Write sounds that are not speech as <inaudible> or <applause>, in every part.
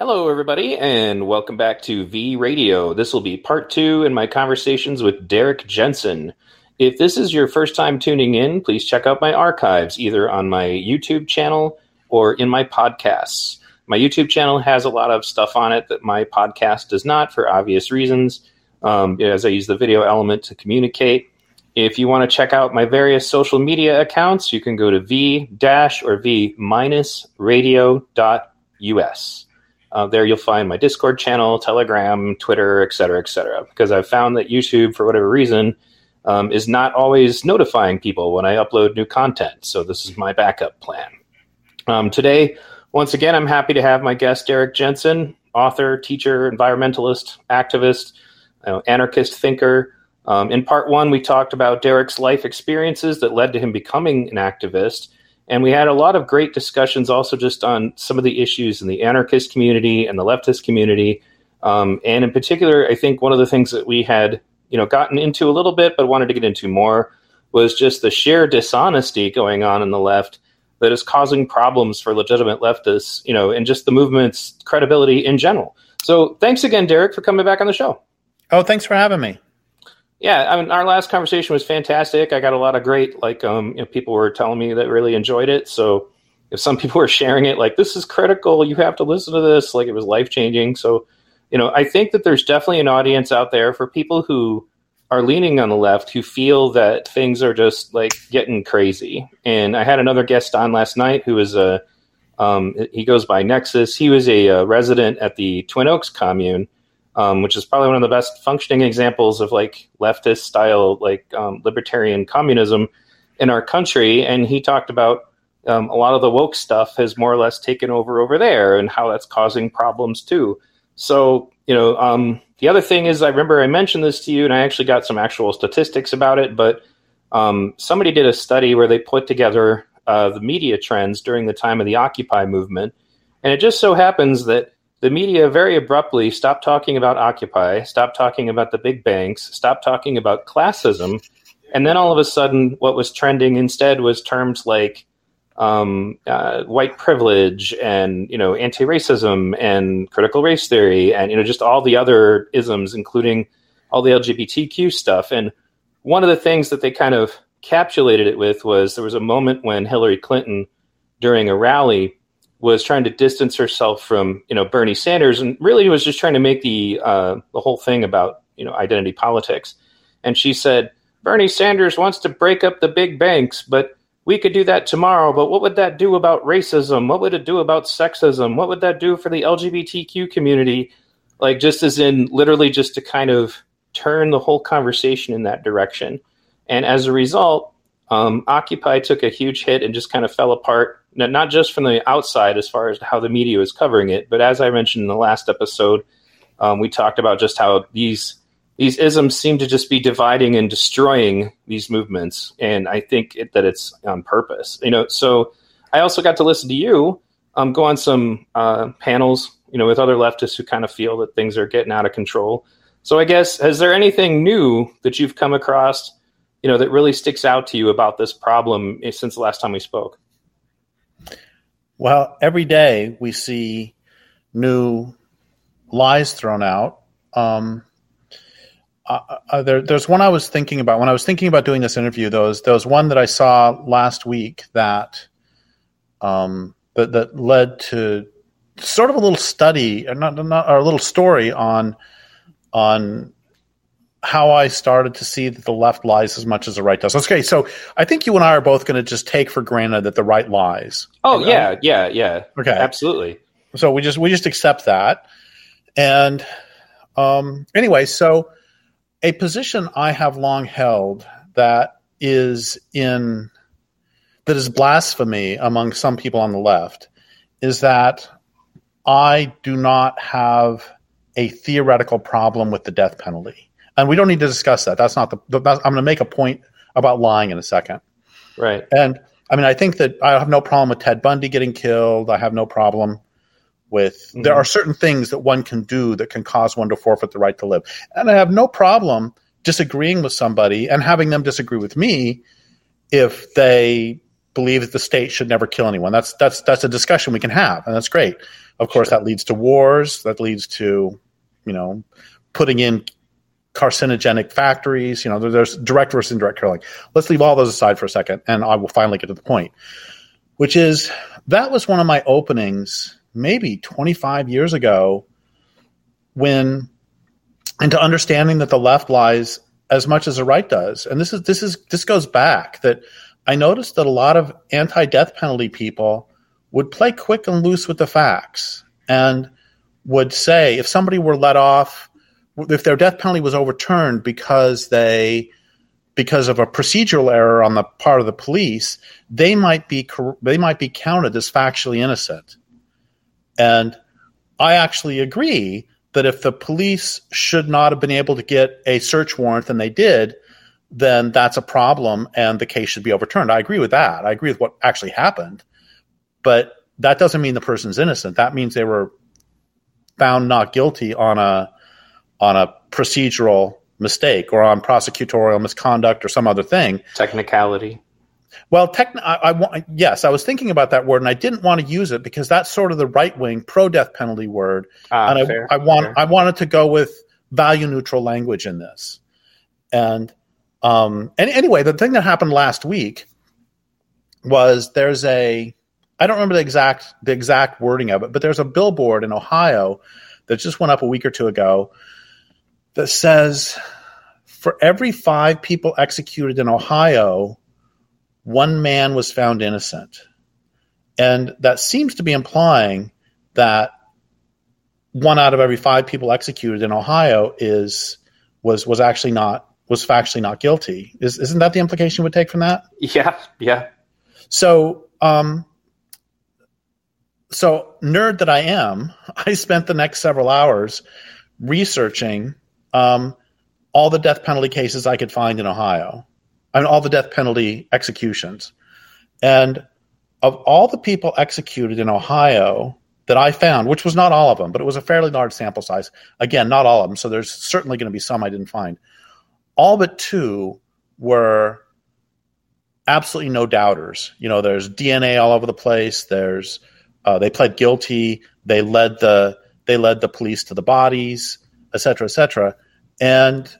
Hello, everybody, and welcome back to V Radio. This will be part two in my conversations with Derrick Jensen. If this is your first time tuning in, please check out my archives either on my YouTube channel or in my podcasts. My YouTube channel has a lot of stuff on it that my podcast does not for obvious reasons, um, as I use the video element to communicate. If you want to check out my various social media accounts, you can go to v dash or v minus radio.us. Uh, there you'll find my Discord channel, Telegram, Twitter, et cetera, et cetera. Because I've found that YouTube, for whatever reason, um, is not always notifying people when I upload new content. So this is my backup plan. Um, today, once again, I'm happy to have my guest, Derrick Jensen, author, teacher, environmentalist, activist, you know, anarchist thinker. Um, in part one, we talked about Derrick's life experiences that led to him becoming an activist. And we had a lot of great discussions also just on some of the issues in the anarchist community and the leftist community. Um, and in particular, I think one of the things that we had you know gotten into a little bit but wanted to get into more was just the sheer dishonesty going on in the left that is causing problems for legitimate leftists, you know, and just the movement's credibility in general. So thanks again, Derrick, for coming back on the show. Oh, thanks for having me. Yeah, I mean, our last conversation was fantastic. I got a lot of great, like, um, you know, people were telling me that really enjoyed it. So if some <laughs> people were sharing it, like, this is critical, you have to listen to this, like, it was life changing. So you know, I think that there's definitely an audience out there for people who are leaning on the left who feel that things are just like getting crazy. And I had another guest on last night who was a um, he goes by Nexus. He was a, a, resident at the Twin Oaks commune, um, which is probably one of the best functioning examples of like leftist style, like um, libertarian communism in our country. And he talked about um, a lot of the woke stuff has more or less taken over over there and how that's causing problems too. So, you know, um, the other thing is, I remember I mentioned this to you, and I actually got some actual statistics about it. But um, somebody did a study where they put together uh, the media trends during the time of the Occupy movement, and it just so happens that the media very abruptly stopped talking about Occupy, stopped talking about the big banks, stopped talking about classism, and then all of a sudden, what was trending instead was terms like um, uh, white privilege and you know anti-racism and critical race theory and you know just all the other isms, including all the LGBTQ stuff. And one of the things that they kind of capsulated it with was there was a moment when Hillary Clinton, during a rally, was trying to distance herself from you know Bernie Sanders and really was just trying to make the uh, the whole thing about you know identity politics. And she said Bernie Sanders wants to break up the big banks, but we could do that tomorrow, but what would that do about racism? What would it do about sexism? What would that do for the LGBTQ community? Like, just as in literally just to kind of turn the whole conversation in that direction. And as a result, um, Occupy took a huge hit and just kind of fell apart, not just from the outside as far as how the media was covering it, but as I mentioned in the last episode, um, we talked about just how these these isms seem to just be dividing and destroying these movements, and I think it, that it's on purpose. You know, so I also got to listen to you um, go on some uh, panels, you know, with other leftists who kind of feel that things are getting out of control. So I guess has there anything new that you've come across, you know, that really sticks out to you about this problem since the last time we spoke? Well, every day we see new lies thrown out. Um, uh, uh, there, there's one I was thinking about when I was thinking about doing this interview. There was, there was one that I saw last week that um, that, that led to sort of a little study, or not, not or a little story on on how I started to see that the left lies as much as the right does. Okay, so I think you and I are both going to just take for granted that the right lies. Oh yeah, yeah, yeah. Okay, absolutely. So we just we just accept that, and um, anyway, so a position I have long held that is in that is blasphemy among some people on the left is that I do not have a theoretical problem with the death penalty. And we don't need to discuss that. That's not the, the I'm going to make a point about lying in a second. Right. And I mean, I think that I have no problem with Ted Bundy getting killed. I have no problem with mm-hmm. there are certain things that one can do that can cause one to forfeit the right to live. And I have no problem disagreeing with somebody and having them disagree with me if they believe that the state should never kill anyone. That's that's that's a discussion we can have, and that's great. Of course, sure. that leads to wars. That leads to, you know, putting in carcinogenic factories. You know, there's direct versus indirect killing. Let's leave all those aside for a second, and I will finally get to the point, which is that was one of my openings maybe 25 years ago when into understanding that the left lies as much as the right does. And this is this is this goes back that I noticed that a lot of anti-death penalty people would play quick and loose with the facts and would say if somebody were let off if their death penalty was overturned because they because of a procedural error on the part of the police, they might be they might be counted as factually innocent. And I actually agree that if the police should not have been able to get a search warrant and they did, then that's a problem and the case should be overturned. I agree with that. I agree with what actually happened. But that doesn't mean the person's innocent. That means they were found not guilty on a on a procedural mistake or on prosecutorial misconduct or some other thing. Technicality. Well, techn- I, I, yes, I was thinking about that word, and I didn't want to use it because that's sort of the right wing pro death penalty word, ah, and fair, I, I want fair. I wanted to go with value neutral language in this. And um, and anyway, the thing that happened last week was there's a I don't remember the exact the exact wording of it, but there's a billboard in Ohio that just went up a week or two ago that says for every five people executed in Ohio, one man was found innocent. And that seems to be implying that one out of every five people executed in Ohio is was was actually not was factually not guilty. Is, isn't that the implication would take from that? Yeah, yeah. So, um, so nerd that I am, <laughs> I spent the next several hours researching um, all the death penalty cases I could find in Ohio, and all the death penalty executions. And of all the people executed in Ohio that I found, which was not all of them, but it was a fairly large sample size. Again, not all of them. So there's certainly going to be some I didn't find. All but two were absolutely no doubters. You know, there's DNA all over the place. There's uh, they pled guilty. They led the they led the police to the bodies, et cetera, et cetera. And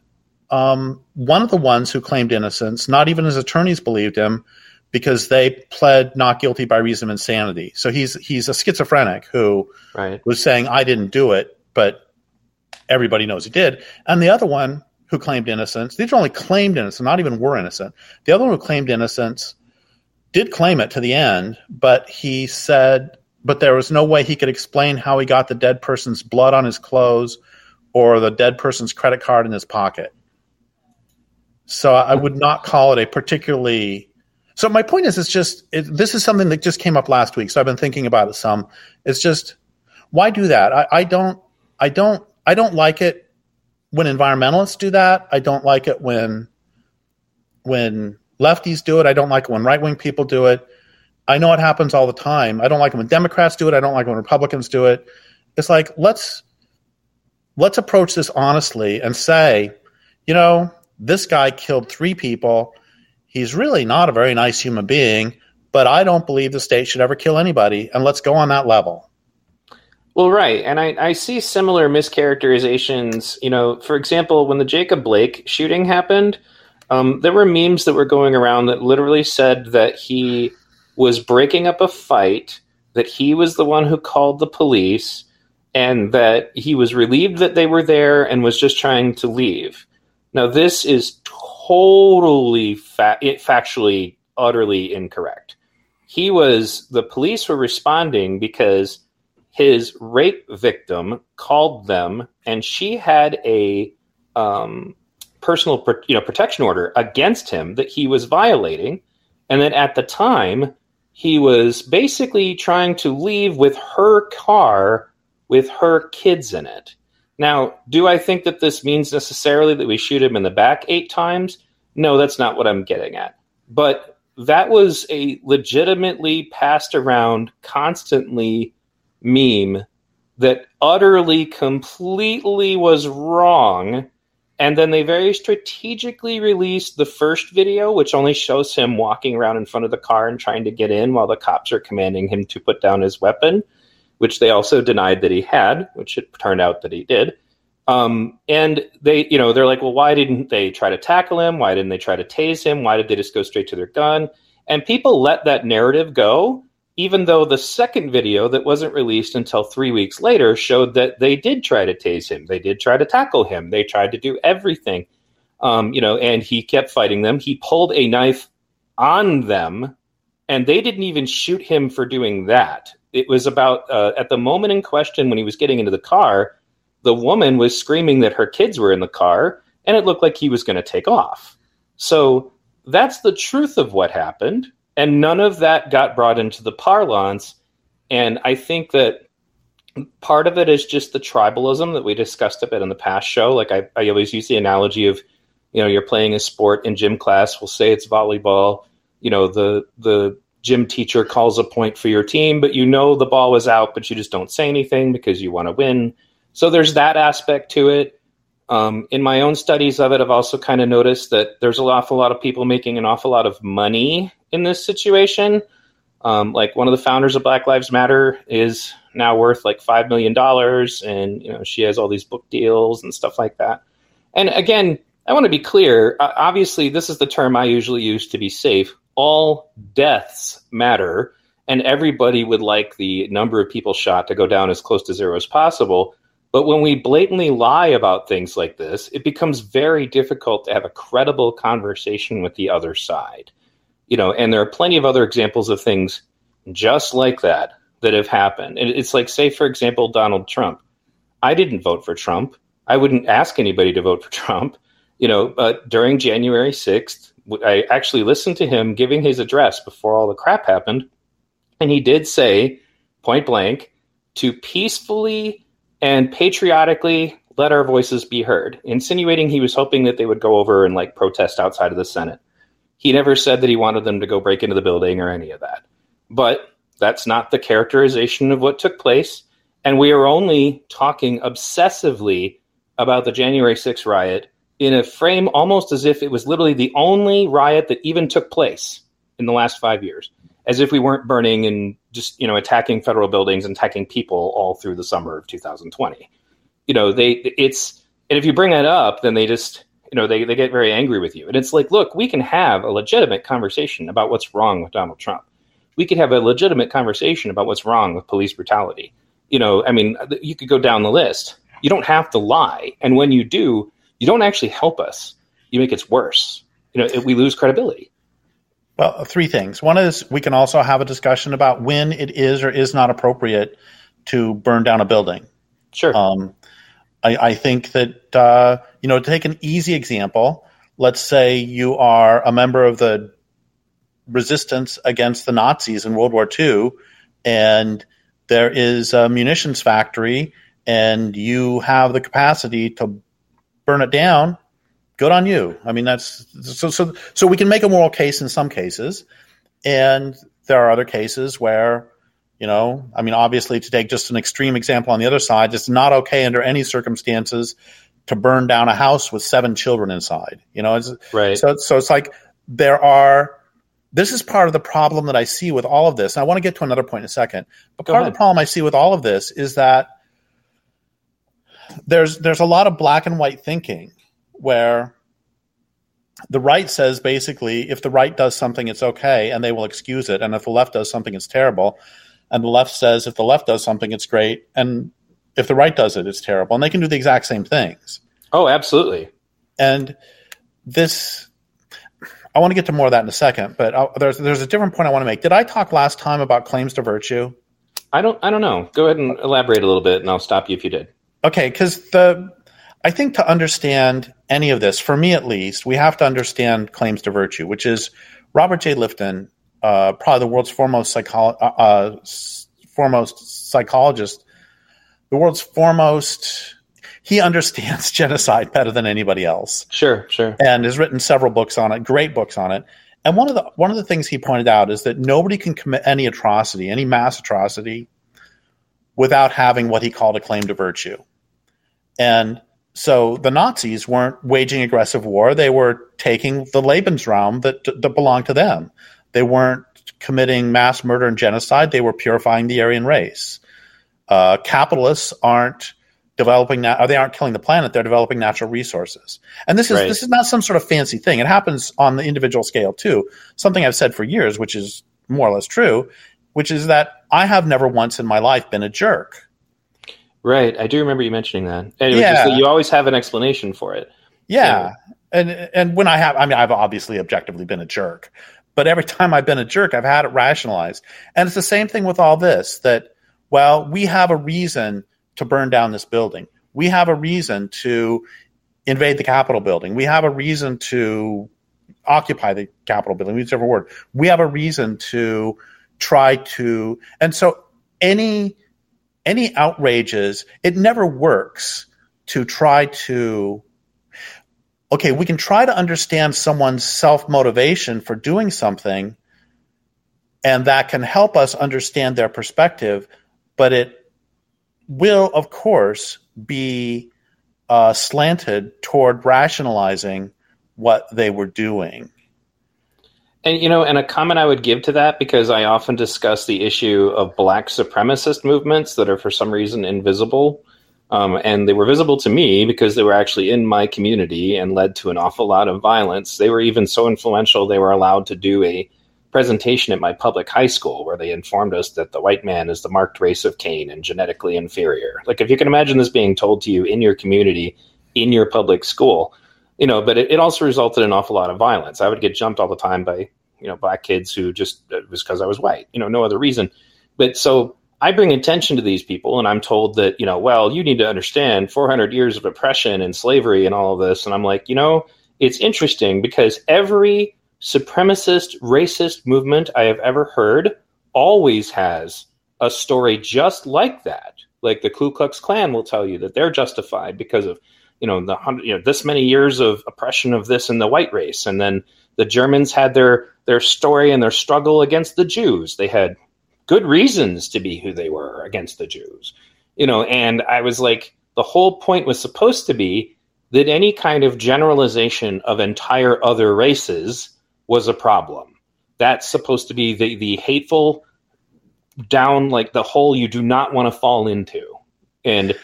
um, one of the ones who claimed innocence, not even his attorneys believed him because they pled not guilty by reason of insanity. So he's he's a schizophrenic who right. was saying I didn't do it, but everybody knows he did. And the other one who claimed innocence, these are only claimed innocence, not even were innocent. The other one who claimed innocence did claim it to the end, but he said, but there was no way he could explain how he got the dead person's blood on his clothes or the dead person's credit card in his pocket. So I would not call it a particularly. So my point is, it's just it, this is something that just came up last week. So I've been thinking about it some. It's just why do that? I, I don't. I don't. I don't like it when environmentalists do that. I don't like it when when lefties do it. I don't like it when right wing people do it. I know it happens all the time. I don't like it when Democrats do it. I don't like it when Republicans do it. It's like let's let's approach this honestly and say, you know, this guy killed three people. He's really not a very nice human being, but I don't believe the state should ever kill anybody. And let's go on that level. Well, right. And I, I see similar mischaracterizations. You know, for example, when the Jacob Blake shooting happened, um, there were memes that were going around that literally said that he was breaking up a fight, that he was the one who called the police, and that he was relieved that they were there and was just trying to leave. Now, this is totally fa- factually, utterly incorrect. He was, the police were responding because his rape victim called them and she had a um, personal you know, protection order against him that he was violating. And that at the time, he was basically trying to leave with her car with her kids in it. Now, do I think that this means necessarily that we shoot him in the back eight times? No, that's not what I'm getting at. But that was a legitimately passed around constantly meme that utterly, completely was wrong And then they very strategically released the first video, which only shows him walking around in front of the car and trying to get in while the cops are commanding him to put down his weapon, which they also denied that he had, which it turned out that he did. Um, and they, you know, they're like, well, why didn't they try to tackle him? Why didn't they try to tase him? Why did they just go straight to their gun? And people let that narrative go, even though the second video that wasn't released until three weeks later showed that they did try to tase him. They did try to tackle him. They tried to do everything, um, you know, and he kept fighting them. He pulled a knife on them, and they didn't even shoot him for doing that. It was about uh, at the moment in question when he was getting into the car the woman was screaming that her kids were in the car and it looked like he was going to take off. So that's the truth of what happened. And none of that got brought into the parlance. And I think that part of it is just the tribalism that we discussed a bit in the past show. Like I, I always use the analogy of, you know, you're playing a sport in gym class, we'll say it's volleyball, you know, the the gym teacher calls a point for your team, but you know the ball was out, but you just don't say anything because you want to win so there's that aspect to it. Um, in my own studies of it, I've also kind of noticed that there's an awful lot of people making an awful lot of money in this situation. Um, like one of the founders of Black Lives Matter is now worth like five million dollars, and you know she has all these book deals and stuff like that. And again, I want to be clear. Obviously, this is the term I usually use to be safe. All deaths matter, and everybody would like the number of people shot to go down as close to zero as possible. But when we blatantly lie about things like this, it becomes very difficult to have a credible conversation with the other side. You know, and there are plenty of other examples of things just like that that have happened. And it's like, say, for example, Donald Trump. I didn't vote for Trump. I wouldn't ask anybody to vote for <laughs> Trump. You know, but during January 6th, I actually listened to him giving his address before all the crap happened. And he did say, point blank, to peacefully and patriotically let our voices be heard, insinuating he was hoping that they would go over and like protest outside of the Senate. He never said that he wanted them to go break into the building or any of that. But that's not the characterization of what took place. And we are only talking obsessively about the January 6th riot in a frame almost as if it was literally the only riot that even took place in the last five years as if we weren't burning and just you know attacking federal buildings and attacking people all through the summer of 2020 you know they it's and if you bring that up then they just you know they, they get very angry with you. And it's like look we can have a legitimate conversation about what's wrong with donald trump. We could have a legitimate conversation about what's wrong with police brutality. You know i mean you could go down the list. You don't have to lie. And when you do you don't actually help us you make it worse you know we lose credibility well, three things. One is we can also have a discussion about when it is or is not appropriate to burn down a building. Sure. Um, I, I, think that uh, you know, to take an easy example, let's say you are a member of the resistance against the Nazis in World War II, and there is a munitions factory, and you have the capacity to burn it down good on you. I mean, that's so so so we can make a moral case in some cases, and there are other cases where, you know, I mean, obviously, to take just an extreme example on the other side, it's not okay under any circumstances to burn down a house with seven children inside. You know, it's, right. So so it's like there are. This is part of the problem that I see with all of this. And I want to get to another point in a second. But Go part ahead. of the problem I see with all of this is that there's there's a lot of black and white thinking where the right says basically if the right does something, it's okay, and they will excuse it. And if the left does something, it's terrible. And the left says if the left does something, it's great. And if the right does it, it's terrible. And they can do the exact same things. Oh, absolutely. And this, I want to get to more of that in a second, but I'll, there's there's a different point I want to make. Did I talk last time about claims to virtue? I don't I don't know. Go ahead and elaborate a little bit, and I'll stop you if you did. Okay, because the I think to understand any of this, for me at least, we have to understand claims to virtue, which is Robert J. Lifton, uh, probably the world's foremost, psycho- uh, uh, foremost psychologist, the world's foremost. He understands <laughs> genocide better than anybody else. Sure, sure. And has written several books on it, great books on it. And one of the one of the things he pointed out is that nobody can commit any atrocity, any mass atrocity, without having what he called a claim to virtue. And so the Nazis weren't waging aggressive war; they were taking the Lebensraum that that belonged to them. They weren't committing mass murder and genocide; they were purifying the Aryan race. Uh, capitalists aren't developing that, or they aren't killing the planet; they're developing natural resources. And this is right. this is not some sort of fancy thing. It happens on the individual scale too. Something I've said for years, which is more or less true, which is that I have never once in my life been a jerk. Right, I do remember you mentioning that. And yeah. you always have an explanation for it. Yeah. And and when I have I mean I've obviously objectively been a jerk, but every time I've been a jerk, I've had it rationalized. And it's the same thing with all this that well, we have a reason to burn down this building. We have a reason to invade the Capitol building. We have a reason to occupy the Capitol building. Every word. We have a reason to try to, and so any any outrages, it never works to try to. Okay, we can try to understand someone's self motivation for doing something, and that can help us understand their perspective, but it will, of course, be uh, slanted toward rationalizing what they were doing. And you know, and a comment I would give to that because I often discuss the issue of black supremacist movements that are for some reason invisible. Um, and they were visible to me because they were actually in my community and led to an awful lot of violence. They were even so influential they were allowed to do a presentation at my public high school where they informed us that the white man is the marked race of Cain and genetically inferior. Like, if you can imagine this being told to you in your community, in your public school, you know, but it, it also resulted in an awful lot of violence. I would get jumped all the time by, you know, black kids who just, it was because I was white, you know, no other reason. But so I bring attention to these people and I'm told that, you know, well, you need to understand 400 years of oppression and slavery and all of this. And I'm like, you know, it's interesting because every supremacist, racist movement I have ever heard always has a story just like that. Like the Ku Klux Klan will tell you that they're justified because of you know the hundred you know this many years of oppression of this in the white race, and then the Germans had their their story and their struggle against the Jews. They had good reasons to be who they were against the Jews, you know. And I was like, the whole point was supposed to be that any kind of generalization of entire other races was a problem. That's supposed to be the the hateful down like the hole you do not want to fall into. And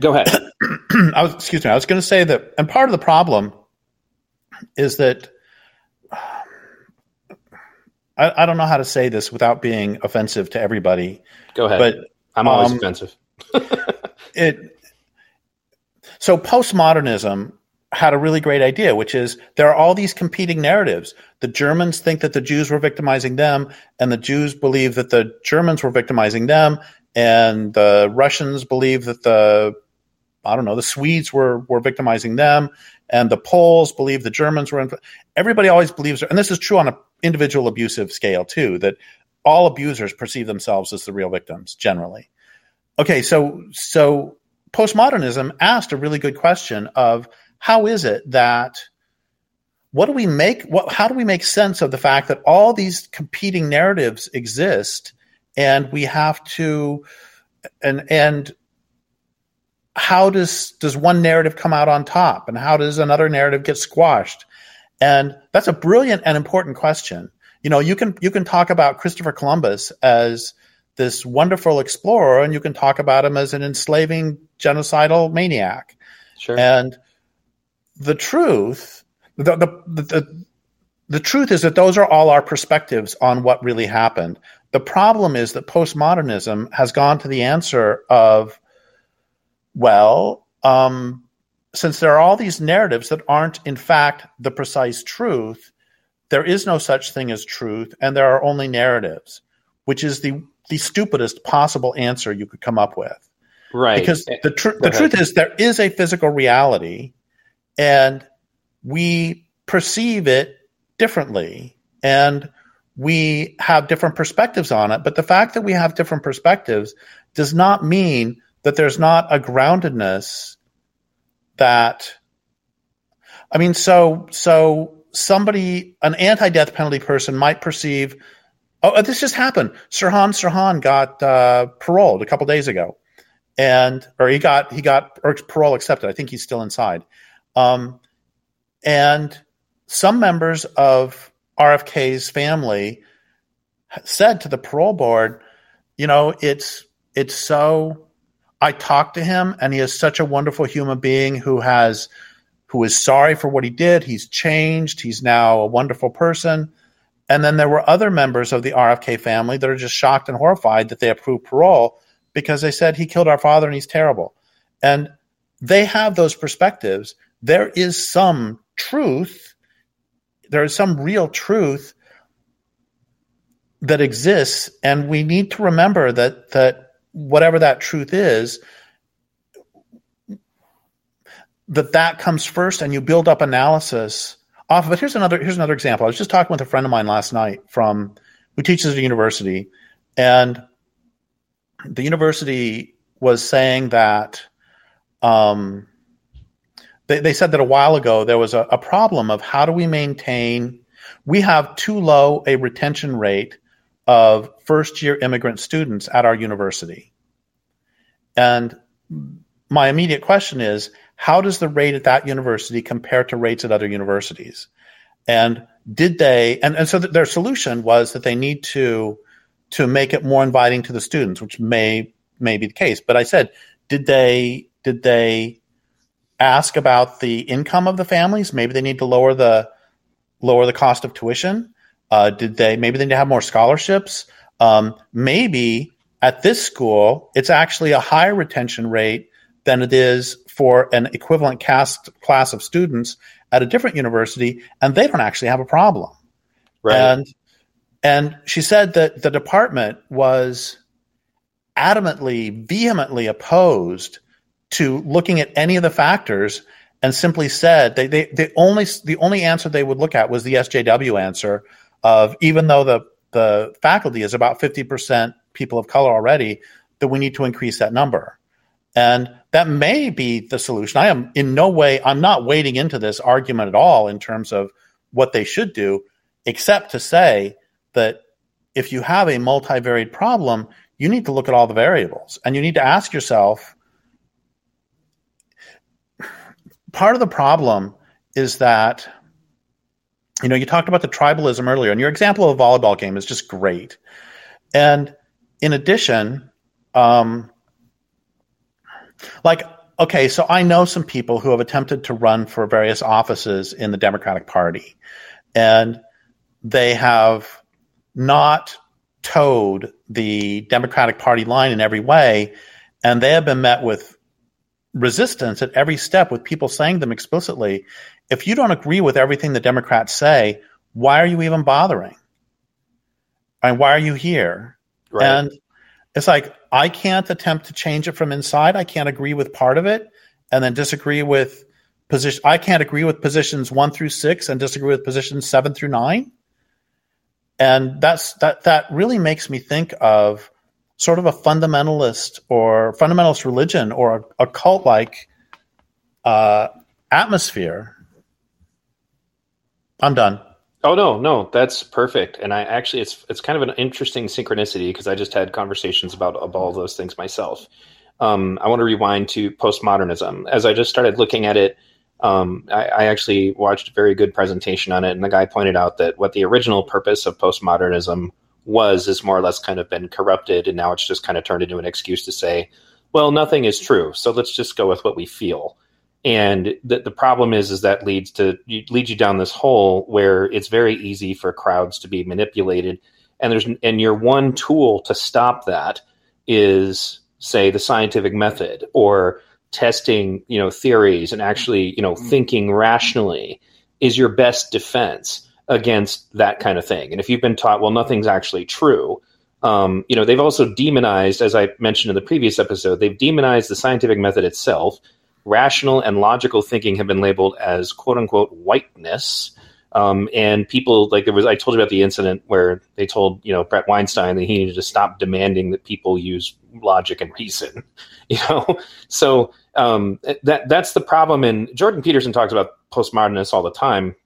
go ahead. <clears throat> I was excuse me. I was going to say that, and part of the problem is that I, I, don't know how to say this without being offensive to everybody. Go ahead. But I'm always um, offensive. <laughs> it so postmodernism had a really great idea, which is there are all these competing narratives. The Germans think that the Jews were victimizing them, and the Jews believe that the Germans were victimizing them, and the Russians believe that the I don't know the Swedes were were victimizing them, and the Poles believe the Germans were. everybody always believes, and this is true on an individual abusive scale too, that all abusers perceive themselves as the real victims generally. Okay, so so postmodernism asked a really good question of how is it that what do we make what how do we make sense of the fact that all these competing narratives exist and we have to and and how does does one narrative come out on top? And how does another narrative get squashed? And that's a brilliant and important question. You know you can you can talk about christopher columbus as this wonderful explorer and you can talk about him as an enslaving genocidal maniac. Sure. And the truth, the, the, the, the truth is that those are all our perspectives on what really happened. The problem is that postmodernism has gone to the answer of, well, um, since there are all these narratives that aren't, in fact, the precise truth, there is no such thing as truth, and there are only narratives, which is the, the stupidest possible answer you could come up with. Right. Because the, tr- the truth is, there is a physical reality and we perceive it differently and we have different perspectives on it. But the fact that we have different perspectives does not mean that there's not a groundedness that I mean, so so somebody, an anti-death penalty person, might perceive, oh, this just happened. Sirhan Sirhan got uh, paroled a couple days ago, and or he got he got parole accepted. I think he's still inside. Um, and some members of RFK's family said to the parole board, you know, it's it's so I talked to him and he is such a wonderful human being who has who is sorry for what he did. He's changed. He's now a wonderful person. And then there were other members of the RFK family that are just shocked and horrified that they approved parole because they said he killed our father and he's terrible. And they have those perspectives. There is some truth, there is some real truth that exists, and we need to remember that that whatever that truth is, that that comes first, and you build up analysis off of it. Here's another here's another example. I was just talking with a friend of mine last night from who teaches at a university, and the university was saying that um, they, they said that a while ago there was a, a problem of how do we maintain we have too low a retention rate of first year immigrant students at our university. And my immediate question is how does the rate at that university compare to rates at other universities? And did they, and, and so their solution was that they need to, to make it more inviting to the students, which may, may be the case. But I said, did they, did they ask about the income of the families? Maybe they need to lower the, lower the cost of tuition. Uh, did they maybe they need to have more scholarships? Um, maybe at this school, it's actually a higher retention rate than it is for an equivalent cast, class of students at a different university, and they don't actually have a problem. Right. And and she said that the department was adamantly, vehemently opposed to looking at any of the factors and simply said they, they, they only the only answer they would look at was the SJW answer, of even though the the faculty is about 50% people of color already, that we need to increase that number. And that may be the solution. I am in no way, I'm not wading into this argument at all in terms of what they should do, except to say that if you have a multivariate problem, you need to look at all the variables and you need to ask yourself part of the problem is that you know, you talked about the tribalism earlier, and your example of a volleyball game is just great. And in addition, um, like, okay, so I know some people who have attempted to run for various offices in the Democratic Party, and they have not toed the Democratic Party line in every way, and they have been met with resistance at every step with people saying them explicitly if you don't agree with everything the Democrats say, why are you even bothering? And why are you here? Right. And it's like I can't attempt to change it from inside. I can't agree with part of it and then disagree with position. I can't agree with positions one through six and disagree with positions seven through nine. And that's that. That really makes me think of sort of a fundamentalist or fundamentalist religion or a, a cult like uh, atmosphere I'm done. Oh no, no, that's perfect. And I actually, it's it's kind of an interesting synchronicity because I just had conversations about, about all those things myself. Um, I want to rewind to postmodernism. As I just started looking at it, um, I, I, actually watched a very good presentation on it, and the guy pointed out that what the original purpose of postmodernism was is more or less kind of been corrupted, and now it's just kind of turned into an excuse to say, well, nothing is true, so let's just go with what we feel and the, the problem is is that leads to leads you down this hole where it's very easy for crowds to be manipulated. And there's and your one tool to stop that is say the scientific method or testing you know theories and actually you know thinking rationally is your best defense against that kind of thing. And if you've been taught well nothing's actually true um, you know they've also demonized as i mentioned in the previous episode they've demonized the scientific method itself rational and logical thinking have been labeled as quote unquote whiteness. Um, and people like there was I told you about the incident where they told you know Bret Weinstein that he needed to stop demanding that people use logic and reason. <laughs> You know, so um, that that's the problem. And Jordan Peterson talks about postmodernists all the time.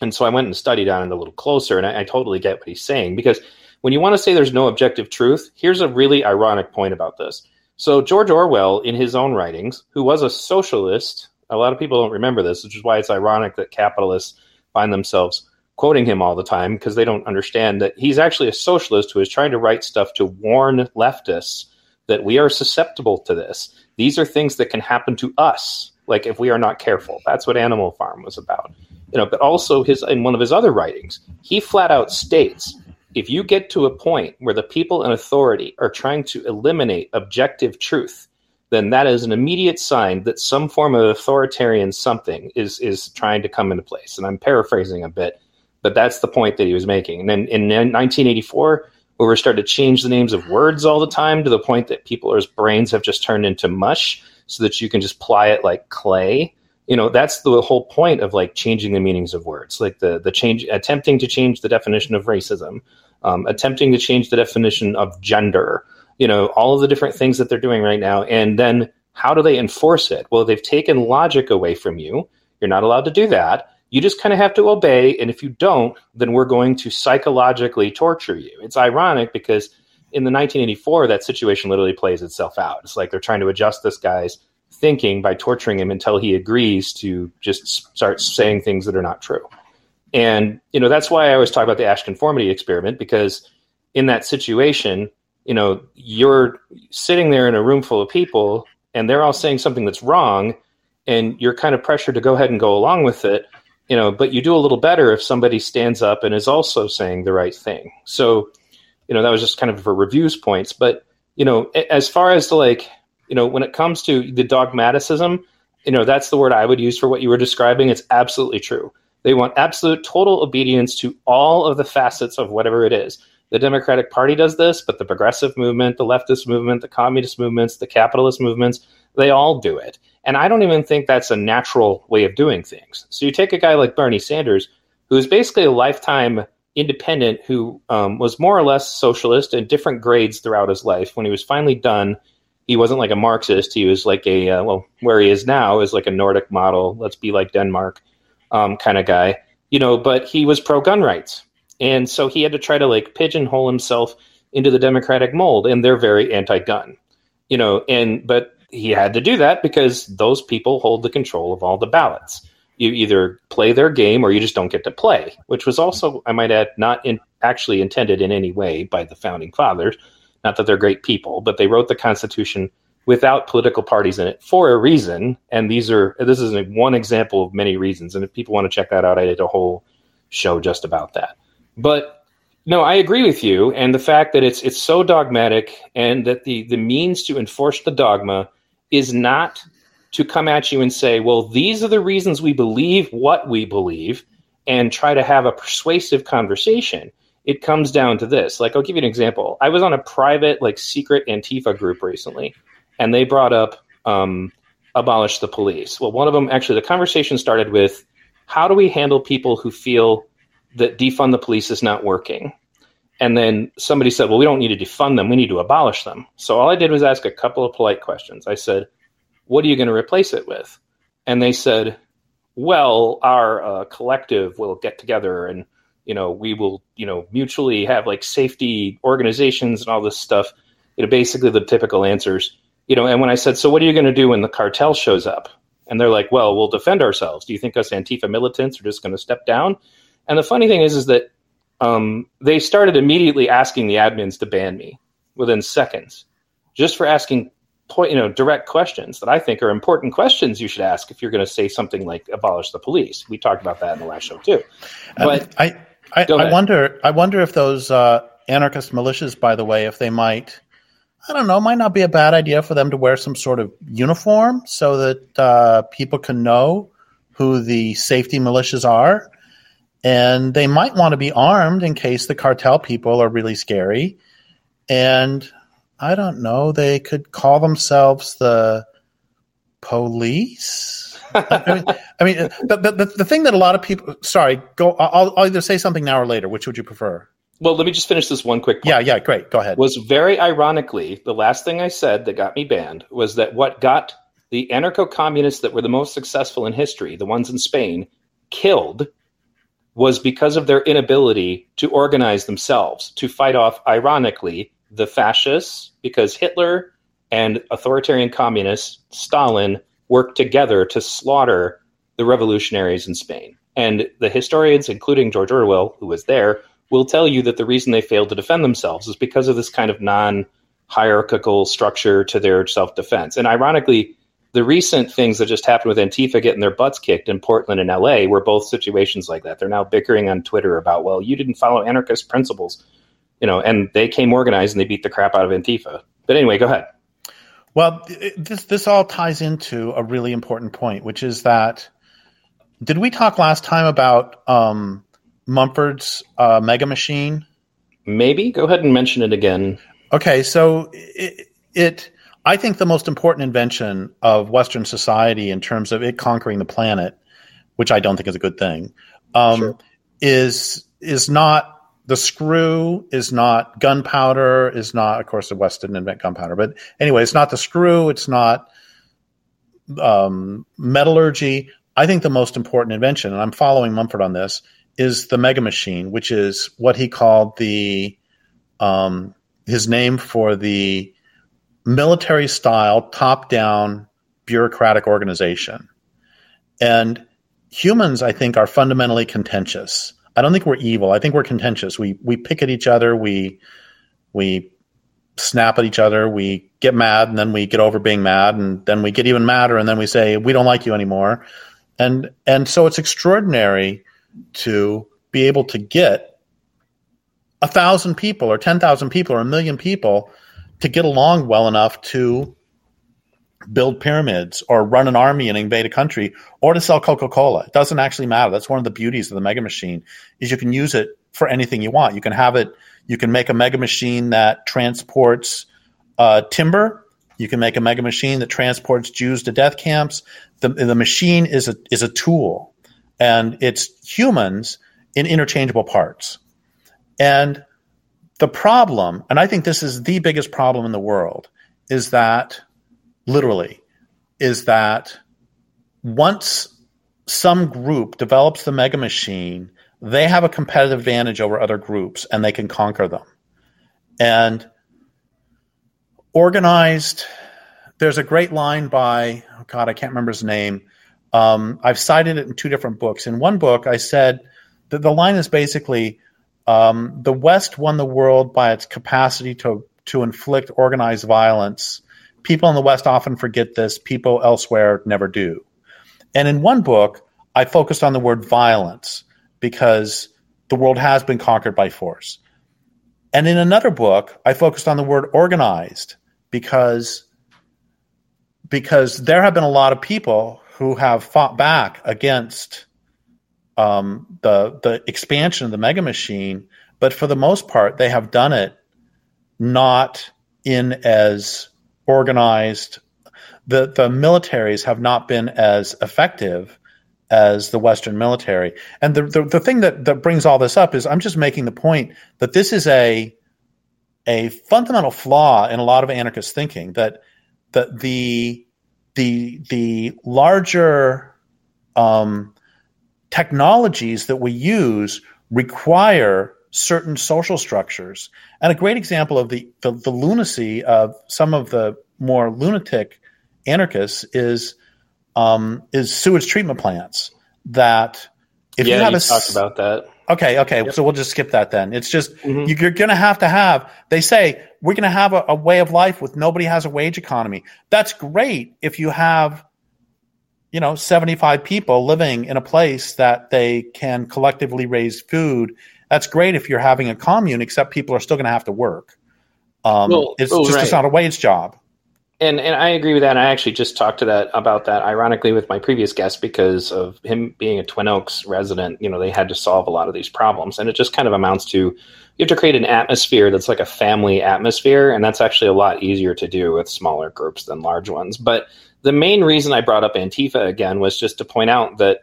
And so I went and studied on it a little closer, and I, I totally get what he's saying because when you want to say there's no objective truth, here's a really ironic point about this. So George Orwell, in his own writings, who was a socialist, a lot of people don't remember this, which is why it's ironic that capitalists find themselves quoting him all the time because they don't understand that he's actually a socialist who is trying to write stuff to warn leftists that we are susceptible to this. These are things that can happen to us, like if we are not careful. That's what Animal Farm was about. You know, but also his in one of his other writings, he flat out states if you get to a point where the people in authority are trying to eliminate objective truth, then that is an immediate sign that some form of authoritarian something is is trying to come into place. And I'm paraphrasing a bit, but that's the point that he was making. And then in 1984, where we started to change the names of words all the time to the point that people's brains have just turned into mush, so that you can just ply it like clay. You know, that's the whole point of like changing the meanings of words, like the the change, attempting to change the definition of racism, um, attempting to change the definition of gender. You know, all of the different things that they're doing right now, and then how do they enforce it? Well, they've taken logic away from you. You're not allowed to do that. You just kind of have to obey. And if you don't, then we're going to psychologically torture you. It's ironic because in the 1984, that situation literally plays itself out. It's like they're trying to adjust this guy's thinking by torturing him until he agrees to just start saying things that are not true. And, you know, that's why I always talk about the Asch conformity experiment because in that situation, you know, you're sitting there in a room full of people and they're all saying something that's wrong and you're kind of pressured to go ahead and go along with it you know but you do a little better if somebody stands up and is also saying the right thing so you know that was just kind of for reviews points but you know as far as the like you know when it comes to the dogmaticism you know that's the word i would use for what you were describing it's absolutely true they want absolute total obedience to all of the facets of whatever it is the democratic party does this but the progressive movement the leftist movement the communist movements the capitalist movements they all do it and I don't even think that's a natural way of doing things. So you take a guy like Bernie Sanders, who is basically a lifetime independent who um, was more or less socialist in different grades throughout his life. When he was finally done, he wasn't like a Marxist. He was like a, uh, well, where he is now is like a Nordic model, let's be like Denmark um, kind of guy, you know, but he was pro gun rights. And so he had to try to like pigeonhole himself into the Democratic mold, and they're very anti gun, you know, and, but he had to do that because those people hold the control of all the ballots. You either play their game or you just don't get to play, which was also, I might add, not in, actually intended in any way by the founding fathers. Not that they're great people, but they wrote the Constitution without political parties in it for a reason. And these are this is one example of many reasons. And if people want to check that out, I did a whole show just about that. But no, I agree with you, and the fact that it's it's so dogmatic, and that the the means to enforce the dogma is not to come at you and say, well, these are the reasons we believe what we believe and try to have a persuasive conversation. It comes down to this. Like, I'll give you an example. I was on a private, like, secret Antifa group recently, and they brought up um, abolish the police. Well, one of them, actually, the conversation started with how do we handle people who feel that defund the police is not working? And then somebody said, well, we don't need to defund them. We need to abolish them. So all I did was ask a couple of polite questions. I said, what are you going to replace it with? And they said, well, our uh, collective will get together and, you know, we will, you know, mutually have like safety organizations and all this stuff. You know, basically the typical answers, you know, and when I said, so what are you going to do when the cartel shows up? And they're like, well, we'll defend ourselves. Do you think us Antifa militants are just going to step down? And the funny thing is, is that um, they started immediately asking the admins to ban me within seconds, just for asking point, you know, direct questions that I think are important questions you should ask if you're going to say something like abolish the police. We talked about that in the last show too. But I, I, I wonder, I wonder if those uh, anarchist militias, by the way, if they might. I don't know. Might not be a bad idea for them to wear some sort of uniform so that uh, people can know who the safety militias are and they might want to be armed in case the cartel people are really scary. And I don't know, they could call themselves the police. I mean, I mean the, the, the thing that a lot of people, sorry, go, I'll, I'll, either say something now or later. Which would you prefer? Well, let me just finish this one quick point. Yeah, yeah, great. Go ahead. Was very ironically, the last thing I said that got me banned was that what got the anarcho communists that were the most successful in history, the ones in Spain, killed was because of their inability to organize themselves to fight off, ironically, the fascists, because Hitler and authoritarian communists, Stalin, worked together to slaughter the revolutionaries in Spain. And the historians, including George Orwell, who was there, will tell you that the reason they failed to defend themselves is because of this kind of non hierarchical structure to their self defense. And ironically, the recent things that just happened with Antifa getting their butts kicked in Portland and LA were both situations like that. They're now bickering on Twitter about, well, you didn't follow anarchist principles, you know, and they came organized and they beat the crap out of Antifa. But anyway, go ahead. Well, this this all ties into a really important point, which is that did we talk last time about um, Mumford's uh, Mega Machine? Maybe. Go ahead and mention it again. Okay, so it, it I think the most important invention of Western society in terms of it conquering the planet, which I don't think is a good thing, um, sure. is is not the screw, is not gunpowder, is not. Of course, the West didn't invent gunpowder, but anyway, it's not the screw. It's not um, metallurgy. I think the most important invention, and I'm following Mumford on this, is the Mega Machine, which is what he called the um, his name for the military style, top down, bureaucratic organization. And humans, I think, are fundamentally contentious. I don't think we're evil. I think we're contentious. We we pick at each other. We we snap at each other. We get mad, and then we get over being mad, and then we get even madder, and then we say we don't like you anymore. And and so it's extraordinary to be able to get a thousand people, or ten thousand people, or a million people to get along well enough to build pyramids or run an army and invade a country or to sell Coca-Cola. It doesn't actually matter. That's one of the beauties of the mega machine is you can use it for anything you want. You can have it, you can make a mega machine that transports uh, timber. You can make a mega machine that transports Jews to death camps. The, the machine is a, is a tool and it's humans in interchangeable parts. And the problem, and I think this is the biggest problem in the world, is that literally, is that once some group develops the mega machine, they have a competitive advantage over other groups and they can conquer them. And organized, there's a great line by, oh God, I can't remember his name. Um, I've cited it in two different books. In one book, I said that the line is basically um, the West won the world by its capacity to to inflict organized violence. People in the West often forget this. People elsewhere never do. And in one book, I focused on the word violence because the world has been conquered by force. And in another book, I focused on the word organized because because there have been a lot of people who have fought back against um, the the expansion of the mega machine, but for the most part, they have done it not in as organized. The the militaries have not been as effective as the Western military. And the, the, the thing that, that brings all this up is I'm just making the point that this is a a fundamental flaw in a lot of anarchist thinking that that the the the larger um, technologies that we use require certain social structures. And a great example of the, the, the lunacy of some of the more lunatic anarchists is um, is sewage treatment plants that if yeah, you have you a talked about that. Okay, okay, yep. so we'll just skip that then. It's just mm-hmm. you're going to have to have. They say we're going to have a, a, way of life with nobody has a wage economy. That's great if you have you know 75 people living in a place that they can collectively raise food that's great if you're having a commune except people are still going to have to work um, well, it's oh, just right. it's not a wage job and and I agree with that. And I actually just talked to that about that, ironically, with my previous guest because of him being a Twin Oaks resident. You know, they had to solve a lot of these problems, and it just kind of amounts to you have to create an atmosphere that's like a family atmosphere, and that's actually a lot easier to do with smaller groups than large ones. But the main reason I brought up Antifa again was just to point out that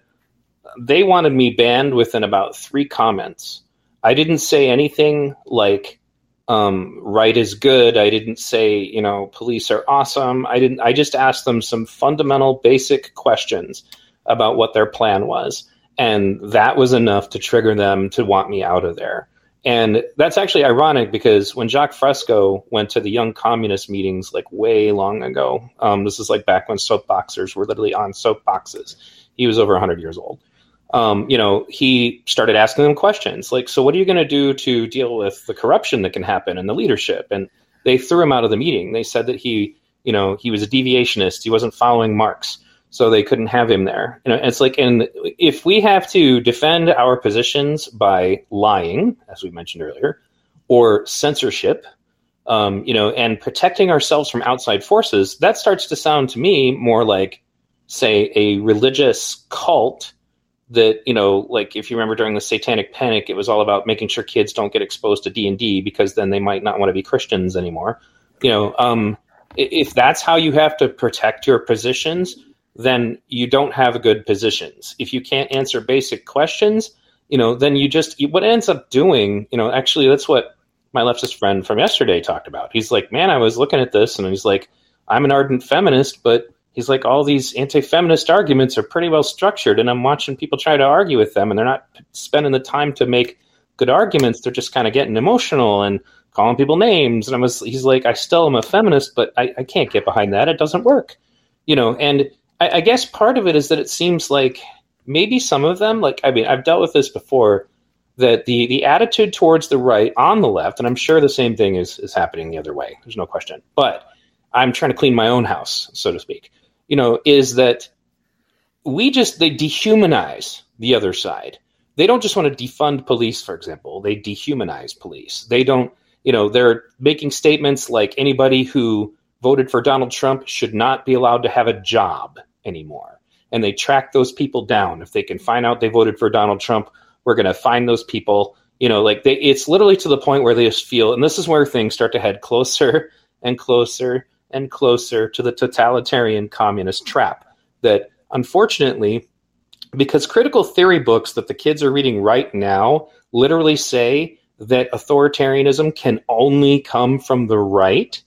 they wanted me banned within about three comments. I didn't say anything like um, right is good. I didn't say, you know, police are awesome. I didn't I just asked them some fundamental basic questions about what their plan was. And that was enough to trigger them to want me out of there. And that's actually ironic because when Jacque Fresco went to the Young Communist meetings like way long ago, um, this is like back when soapboxers were literally on soapboxes. He was over 100 years old. Um, you know, he started asking them questions like, "So, what are you going to do to deal with the corruption that can happen in the leadership?" And they threw him out of the meeting. They said that he, you know, he was a deviationist. He wasn't following Marx so they couldn't have him there. You know, it's like, and if we have to defend our positions by lying, as we mentioned earlier, or censorship, um, you know, and protecting ourselves from outside forces, that starts to sound to me more like, say, a religious cult that you know like if you remember during the satanic panic it was all about making sure kids don't get exposed to d&d because then they might not want to be christians anymore you know um, if that's how you have to protect your positions then you don't have good positions. If you can't answer basic questions, you know, then you just what ends up doing, you know, actually that's what my leftist friend from yesterday talked about. He's like, "Man, I was looking at this and he's like, I'm an ardent feminist, but he's like all these anti-feminist arguments are pretty well structured and I'm watching people try to argue with them and they're not spending the time to make good arguments. They're just kind of getting emotional and calling people names. And I was, he's like, I still am a feminist, but I, I can't get behind that. It doesn't work, you know. And I, I guess part of it is that it seems like maybe some of them, like I mean, I've dealt with this before, that the the attitude towards the right on the left, and I'm sure the same thing is is happening the other way. There's no question. But I'm trying to clean my own house, so to speak. You know, is that we just they dehumanize the other side. They don't just want to defund police, for example. They dehumanize police. They don't, you know, they're making statements like anybody who voted for Donald Trump should not be allowed to have a job anymore. And they track those people down. If they can find out they voted for Donald Trump, we're going to find those people. You know, like they, it's literally to the point where they just feel, and this is where things start to head closer and closer and closer to the totalitarian communist trap. That unfortunately, because critical theory books that the kids are reading right now literally say that authoritarianism can only come from the right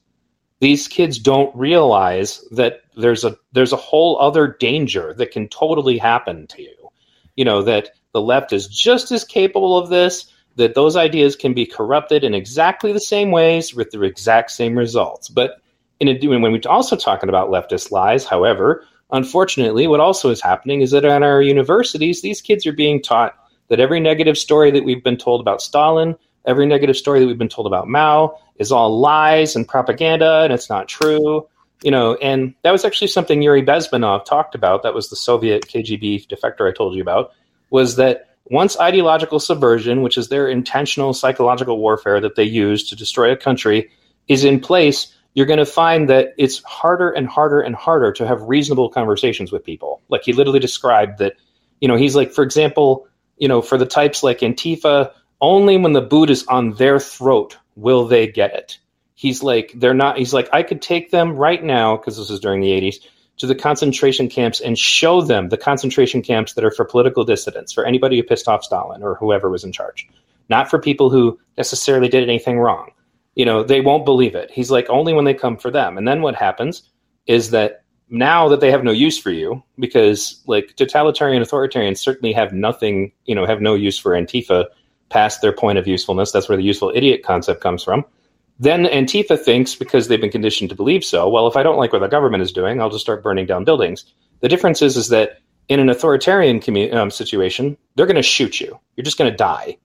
these kids don't realize that there's a there's a whole other danger that can totally happen to you. You know that the left is just as capable of this. That those ideas can be corrupted in exactly the same ways with the exact same results. But in a, when we're also talking about leftist lies, however, unfortunately, what also is happening is that in our universities, these kids are being taught that every negative story that we've been told about Stalin, every negative story that we've been told about Mao, is all lies and propaganda and it's not true you know and that was actually something yuri bezmenov talked about that was the soviet kgb defector i told you about was that once ideological subversion which is their intentional psychological warfare that they use to destroy a country is in place you're going to find that it's harder and harder and harder to have reasonable conversations with people like he literally described that you know he's like for example you know for the types like antifa only when the boot is on their throat will they get it? He's like, they're not, he's like, I could take them right now, because this is during the 80s, to the concentration camps and show them the concentration camps that are for political dissidents, for anybody who pissed off Stalin or whoever was in charge, not for people who necessarily did anything wrong. You know, they won't believe it. He's like, only when they come for them. And then what happens is that now that they have no use for you, because like totalitarian authoritarians certainly have nothing, you know, have no use for Antifa past their point of usefulness. That's where the useful idiot concept comes from. Then Antifa thinks, because they've been conditioned to believe so, well, if I don't like what the government is doing, I'll just start burning down buildings. The difference is, is that in an authoritarian commu- um, situation, they're going to shoot you. You're just going to die.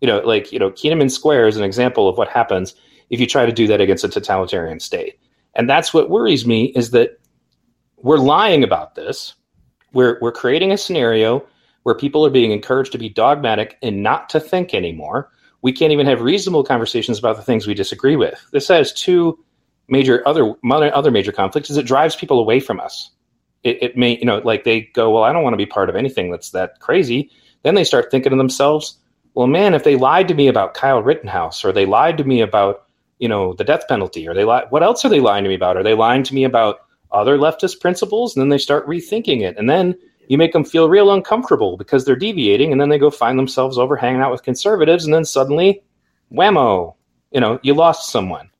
You know, like, you know, Tiananmen Square is an example of what happens if you try to do that against a totalitarian state. And that's what worries me is that we're lying about this. We're, we're creating a scenario where people are being encouraged to be dogmatic and not to think anymore. We can't even have reasonable conversations about the things we disagree with. This has two major other other major conflicts is it drives people away from us. It, it may you know like they go well I don't want to be part of anything that's that crazy. Then they start thinking to themselves, well man if they lied to me about Kyle Rittenhouse or they lied to me about you know the death penalty or they lie what else are they lying to me about? Are they lying to me about other leftist principles? And then they start rethinking it. And then you make them feel real uncomfortable because they're deviating and then they go find themselves over hanging out with conservatives and then suddenly whammo you know you lost someone.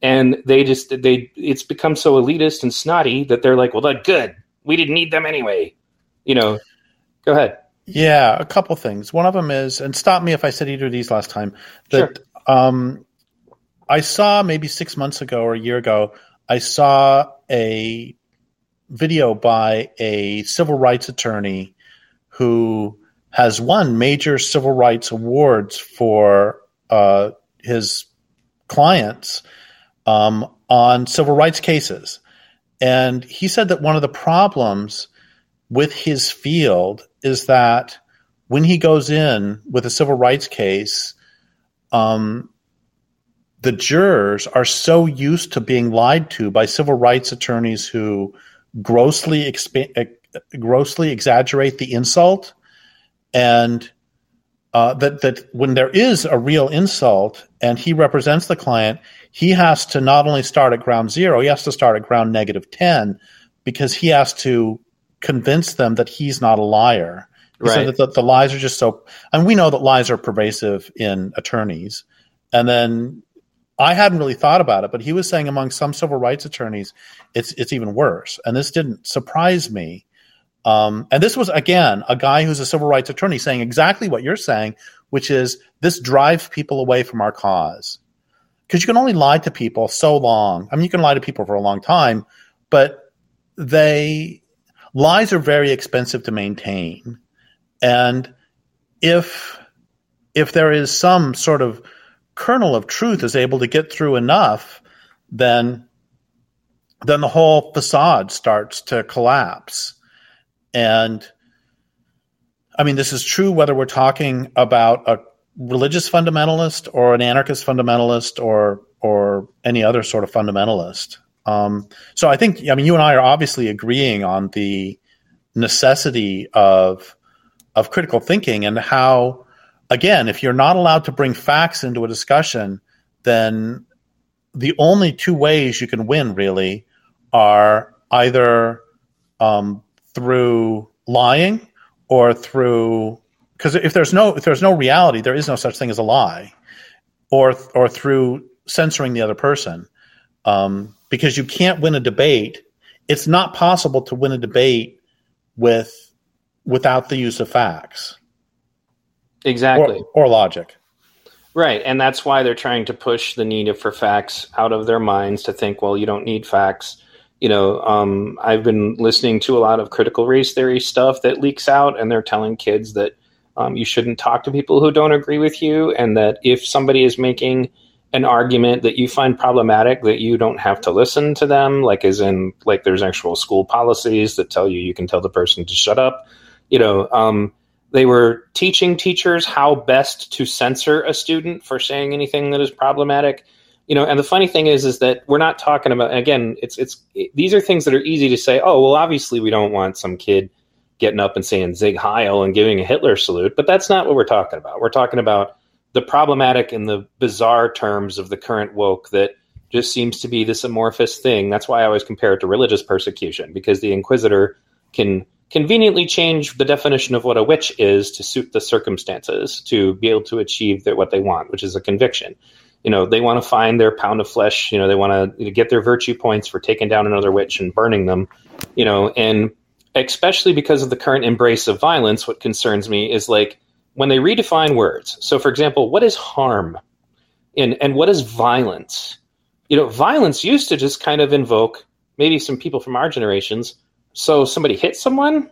And they just they it's become so elitist and snotty that they're like well that's good. We didn't need them anyway. You know go ahead Yeah, a couple things. One of them is, and stop me if I said either of these last time. That sure. um, I saw maybe six months ago or a year ago. I saw a video by a civil rights attorney who has won major civil rights awards for uh, his clients um, on civil rights cases. And he said that one of the problems with his field is that when he goes in with a civil rights case, um, the jurors are so used to being lied to by civil rights attorneys who grossly grossly exaggerate the insult, and uh, that that when there is a real insult and he represents the client, he has to not only start at ground zero, he has to start at ground negative ten because he has to convince them that he's not a liar. Right. So that the, the lies are just so, and we know that lies are pervasive in attorneys. And then I hadn't really thought about it, but he was saying among some civil rights attorneys, it's it's even worse. And this didn't surprise me. Um, and this was again a guy who's a civil rights attorney saying exactly what you're saying, which is this drives people away from our cause. Because you can only lie to people so long. I mean, you can lie to people for a long time, but they lies are very expensive to maintain. And if if there is some sort of kernel of truth is able to get through enough, then then the whole facade starts to collapse. And I mean, this is true whether we're talking about a religious fundamentalist or an anarchist fundamentalist or or any other sort of fundamentalist. Um, so I think, I mean, you and I are obviously agreeing on the necessity of of critical thinking and how again, if you're not allowed to bring facts into a discussion, then the only two ways you can win really are either um, through lying or through because if there's no if there's no reality, there is no such thing as a lie, or or through censoring the other person, um, because you can't win a debate. It's not possible to win a debate with without the use of facts. Exactly. Or, or, logic. Right. And that's why they're trying to push the need for facts out of their minds to think, well, you don't need facts. You know, um, I've been listening to a lot of critical race theory stuff that leaks out, and they're telling kids that um, you shouldn't talk to people who don't agree with you, and that if somebody is making an argument that you find problematic, that you don't have to listen to them, like as in, like there's actual school policies that tell you you can tell the person to shut up. You know, um, they were teaching teachers how best to censor a student for saying anything that is problematic. You know, and the funny thing is, is that we're not talking about. again, it's it's it, these are things that are easy to say. Oh, well, obviously we don't want some kid getting up and saying Sieg Heil and giving a Hitler salute, but that's not what we're talking about. We're talking about the problematic and the bizarre terms of the current woke that just seems to be this amorphous thing. That's why I always compare it to religious persecution because the inquisitor can conveniently change the definition of what a witch is to suit the circumstances to be able to achieve their, what they want, which is a conviction. You know, they want to find their pound of flesh. You know, they want to get their virtue points for taking down another witch and burning them. You know, and especially because of the current embrace of violence, what concerns me is like when they redefine words. So, for example, what is harm, and and what is violence? You know, violence used to just kind of invoke maybe some people from our generations so somebody hit someone,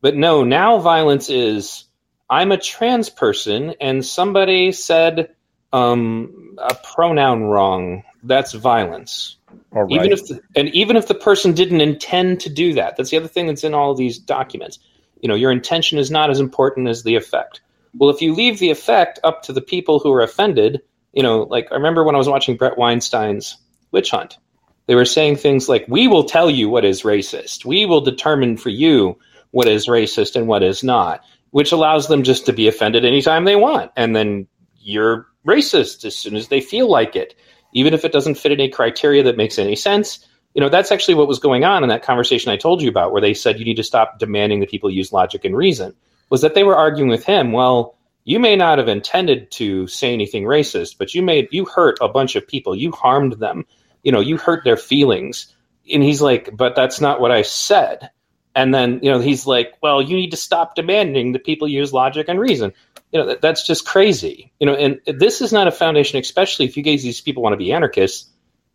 but no, now violence is I'm a trans person and somebody said um, a pronoun wrong. That's violence. Right. Even if the, and even if the person didn't intend to do that, that's the other thing that's in all of these documents. You know, your intention is not as important as the effect. Well, if you leave the effect up to the people who are offended, you know, like I remember when I was watching Bret Weinstein's Witch Hunt, they were saying things like, We will tell you what is racist. We will determine for you what is racist and what is not, which allows them just to be offended anytime they want. And then you're racist as soon as they feel like it, even if it doesn't fit any criteria that makes any sense. You know, that's actually what was going on in that conversation I told you about, where they said you need to stop demanding that people use logic and reason, was that they were arguing with him, well, you may not have intended to say anything racist, but you made you hurt a bunch of people. You harmed them you know, you hurt their feelings. And he's like, but that's not what I said. And then, you know, he's like, well, you need to stop demanding that people use logic and reason. You know, that, that's just crazy. You know, and this is not a foundation, especially if you guys, these people want to be anarchists.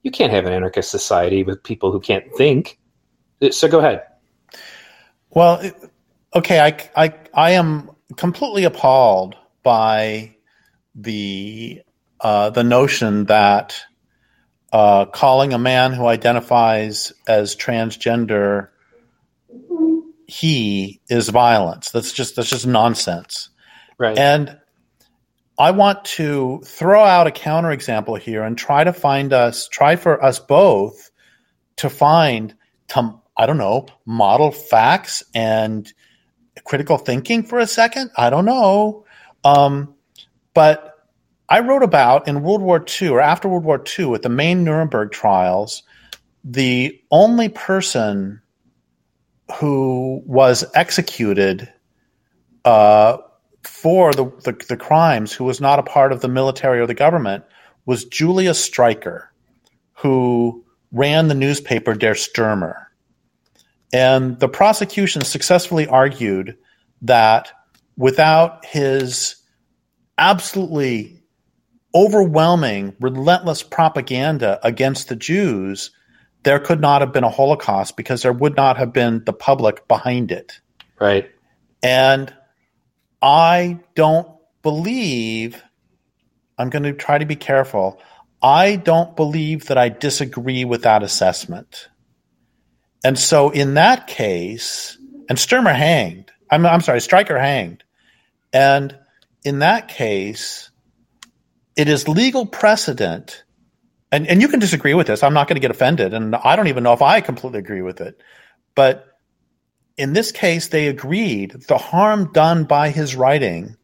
You can't have an anarchist society with people who can't think. So go ahead. Well, okay, I, I, I am completely appalled by the uh, the notion that uh, calling a man who identifies as transgender he is violence. That's just that's just nonsense. Right. And I want to throw out a counterexample here and try to find us, try for us both to find, to, I don't know, model facts and critical thinking for a second. I don't know. Um, but I wrote about in World War II or after World War II at the main Nuremberg trials, the only person who was executed uh, for the, the, the, crimes, who was not a part of the military or the government, was Julius Streicher, who ran the newspaper Der Stürmer. And the prosecution successfully argued that without his absolutely overwhelming, relentless propaganda against the Jews, there could not have been a Holocaust because there would not have been the public behind it. Right. And I don't believe, I'm going to try to be careful. I don't believe that I disagree with that assessment. And so in that case, and Stürmer hanged, I'm, I'm sorry, Streicher hanged. And in that case, it is legal precedent, and, and you can disagree with this. I'm not going to get offended, and I don't even know if I completely agree with it. But in this case, they agreed the harm done by his writing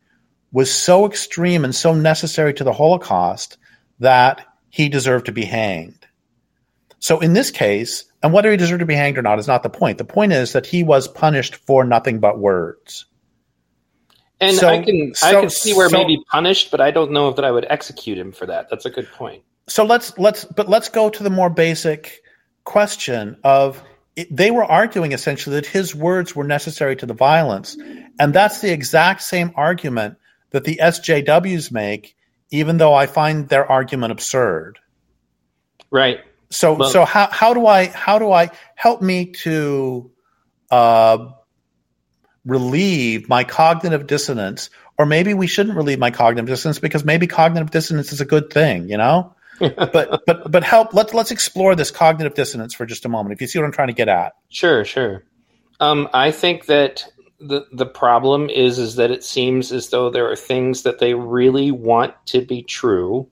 was so extreme and so necessary to the Holocaust that he deserved to be hanged. So in this case, and whether he deserved to be hanged or not is not the point. The point is that he was punished for nothing but words. And so, I can so, I can see where so, maybe punished, but I don't know if that I would execute him for that. That's a good point. So let's let's but let's go to the more basic question of it, they were arguing essentially that his words were necessary to the violence, and that's the exact same argument that the SJWs make, even though I find their argument absurd. Right. So well, so how how do I how do I help me to uh, relieve my cognitive dissonance? Or maybe we shouldn't relieve my cognitive dissonance because maybe cognitive dissonance is a good thing you know? <laughs> But but but help let's let's explore this cognitive dissonance for just a moment if you see what i'm trying to get at. Sure sure. Um, i think that the the problem is is that it seems as though there are things that they really want to be true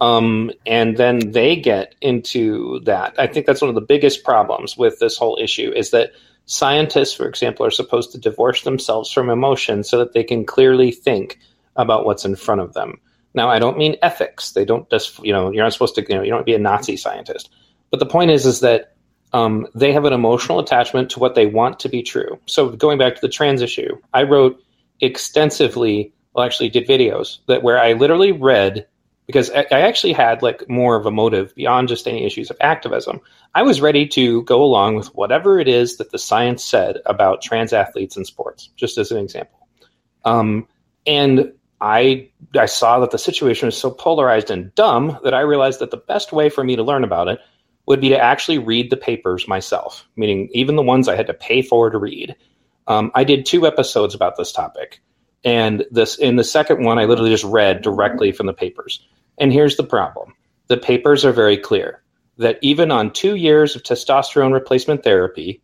um, and then they get into that i think that's one of the biggest problems with this whole issue is that Scientists, for example, are supposed to divorce themselves from emotion so that they can clearly think about what's in front of them. Now, I don't mean ethics. They don't just, you know, you're not supposed to, you know, you don't be a Nazi scientist. But the point is, is that um, they have an emotional attachment to what they want to be true. So going back to the trans issue, I wrote extensively, well, actually did videos that where I literally read because I actually had like more of a motive beyond just any issues of activism. I was ready to go along with whatever it is that the science said about trans athletes in sports, just as an example. Um, and I I saw that the situation was so polarized and dumb that I realized that the best way for me to learn about it would be to actually read the papers myself, meaning even the ones I had to pay for to read. Um, I did two episodes about this topic, and this in the second one, I literally just read directly from the papers. And here's the problem the papers are very clear that even on two years of testosterone replacement therapy,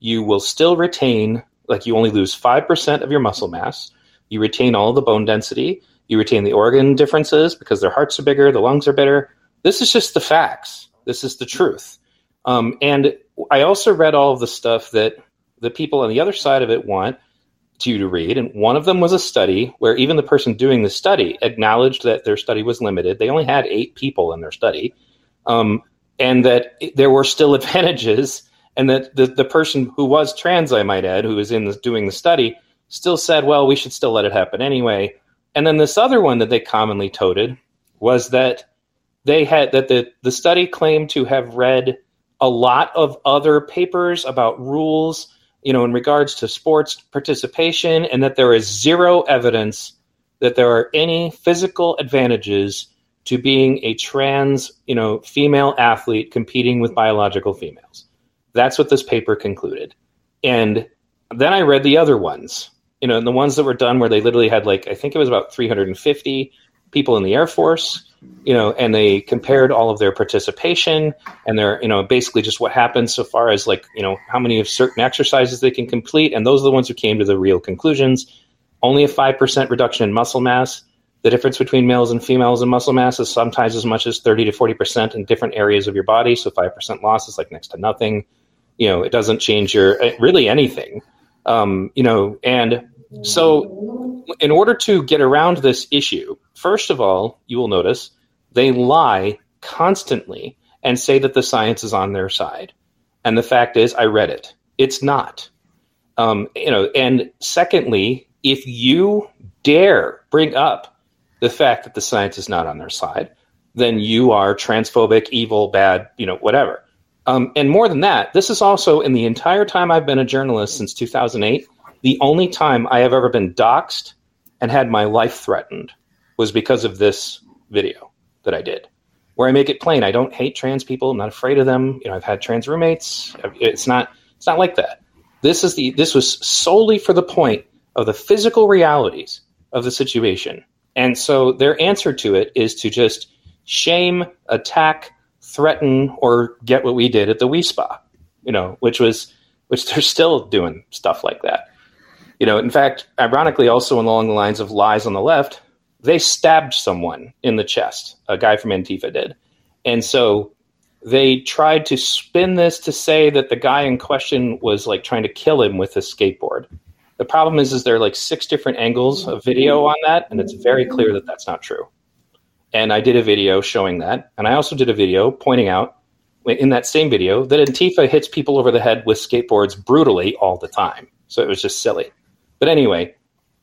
you will still retain, like you only lose 5% of your muscle mass. You retain all the bone density. You retain the organ differences because their hearts are bigger, the lungs are better. This is just the facts. This is the truth. Um, and I also read all of the stuff that the people on the other side of it want, to you to read. And one of them was a study where even the person doing the study acknowledged that their study was limited. They only had eight people in their study, um, and that there were still <laughs> advantages. And that the, the person who was trans, I might add, who was in the, doing the study, still said, well, we should still let it happen anyway. And then this other one that they commonly toted was that they had that the, the study claimed to have read a lot of other papers about rules you know, in regards to sports participation, and that there is zero evidence that there are any physical advantages to being a trans, you know, female athlete competing with biological females. That's what this paper concluded. And then I read the other ones, you know, and the ones that were done where they literally had like I think it was about 350 people in the Air Force, you know, and they compared all of their participation and their, you know, basically just what happens so far as like, you know, how many of certain exercises they can complete. And those are the ones who came to the real conclusions. Only a 5% reduction in muscle mass. The difference between males and females in muscle mass is sometimes as much as 30 to 40% in different areas of your body. So 5% loss is like next to nothing. You know, it doesn't change your really anything. Um, you know, and so in order to get around this issue, First of all, you will notice they lie constantly and say that the science is on their side. And the fact is, I read it. It's not. Um, you know, and secondly, if you dare bring up the fact that the science is not on their side, then you are transphobic, evil, bad, you know, whatever. Um, and more than that, this is also in the entire time I've been a journalist since 2008, the only time I have ever been doxxed and had my life threatened was because of this video that I did, where I make it plain I don't hate trans people. I'm not afraid of them. You know, I've had trans roommates. It's not. It's not like that. This is the. This was solely for the point of the physical realities of the situation, and so their answer to it is to just shame, attack, threaten, or get what we did at the Wi Spa. You know, which was which they're still doing stuff like that. You know, in fact, ironically, also along the lines of lies on the left, they stabbed someone in the chest. A guy from Antifa did. And so they tried to spin this to say that the guy in question was like trying to kill him with a skateboard. The problem is, is there are like six different angles of video on that, and it's very clear that that's not true. And I did a video showing that, and I also did a video pointing out in that same video that Antifa hits people over the head with skateboards brutally all the time. So it was just silly. But anyway,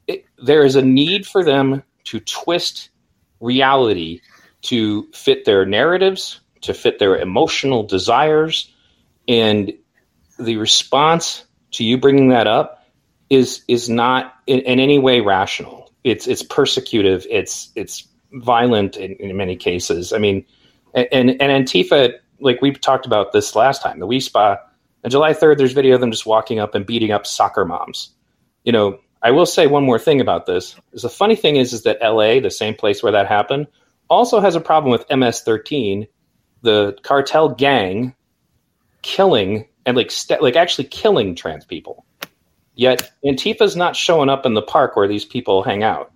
it, there is a need for them to twist reality to fit their narratives, to fit their emotional desires. And the response to you bringing that up is is not in, in any way rational. It's it's persecutive. It's it's violent in, in many cases. I mean, and and Antifa, like we talked about this last time, the Wi Spa. On July 3rd, there's video of them just walking up and beating up soccer moms. You know, I will say one more thing about this. Is the funny thing is, is that LA, the same place where that happened, also has a problem with MS-13, the cartel gang killing and like st- like actually killing trans people. Yet Antifa's not showing up in the park where these people hang out.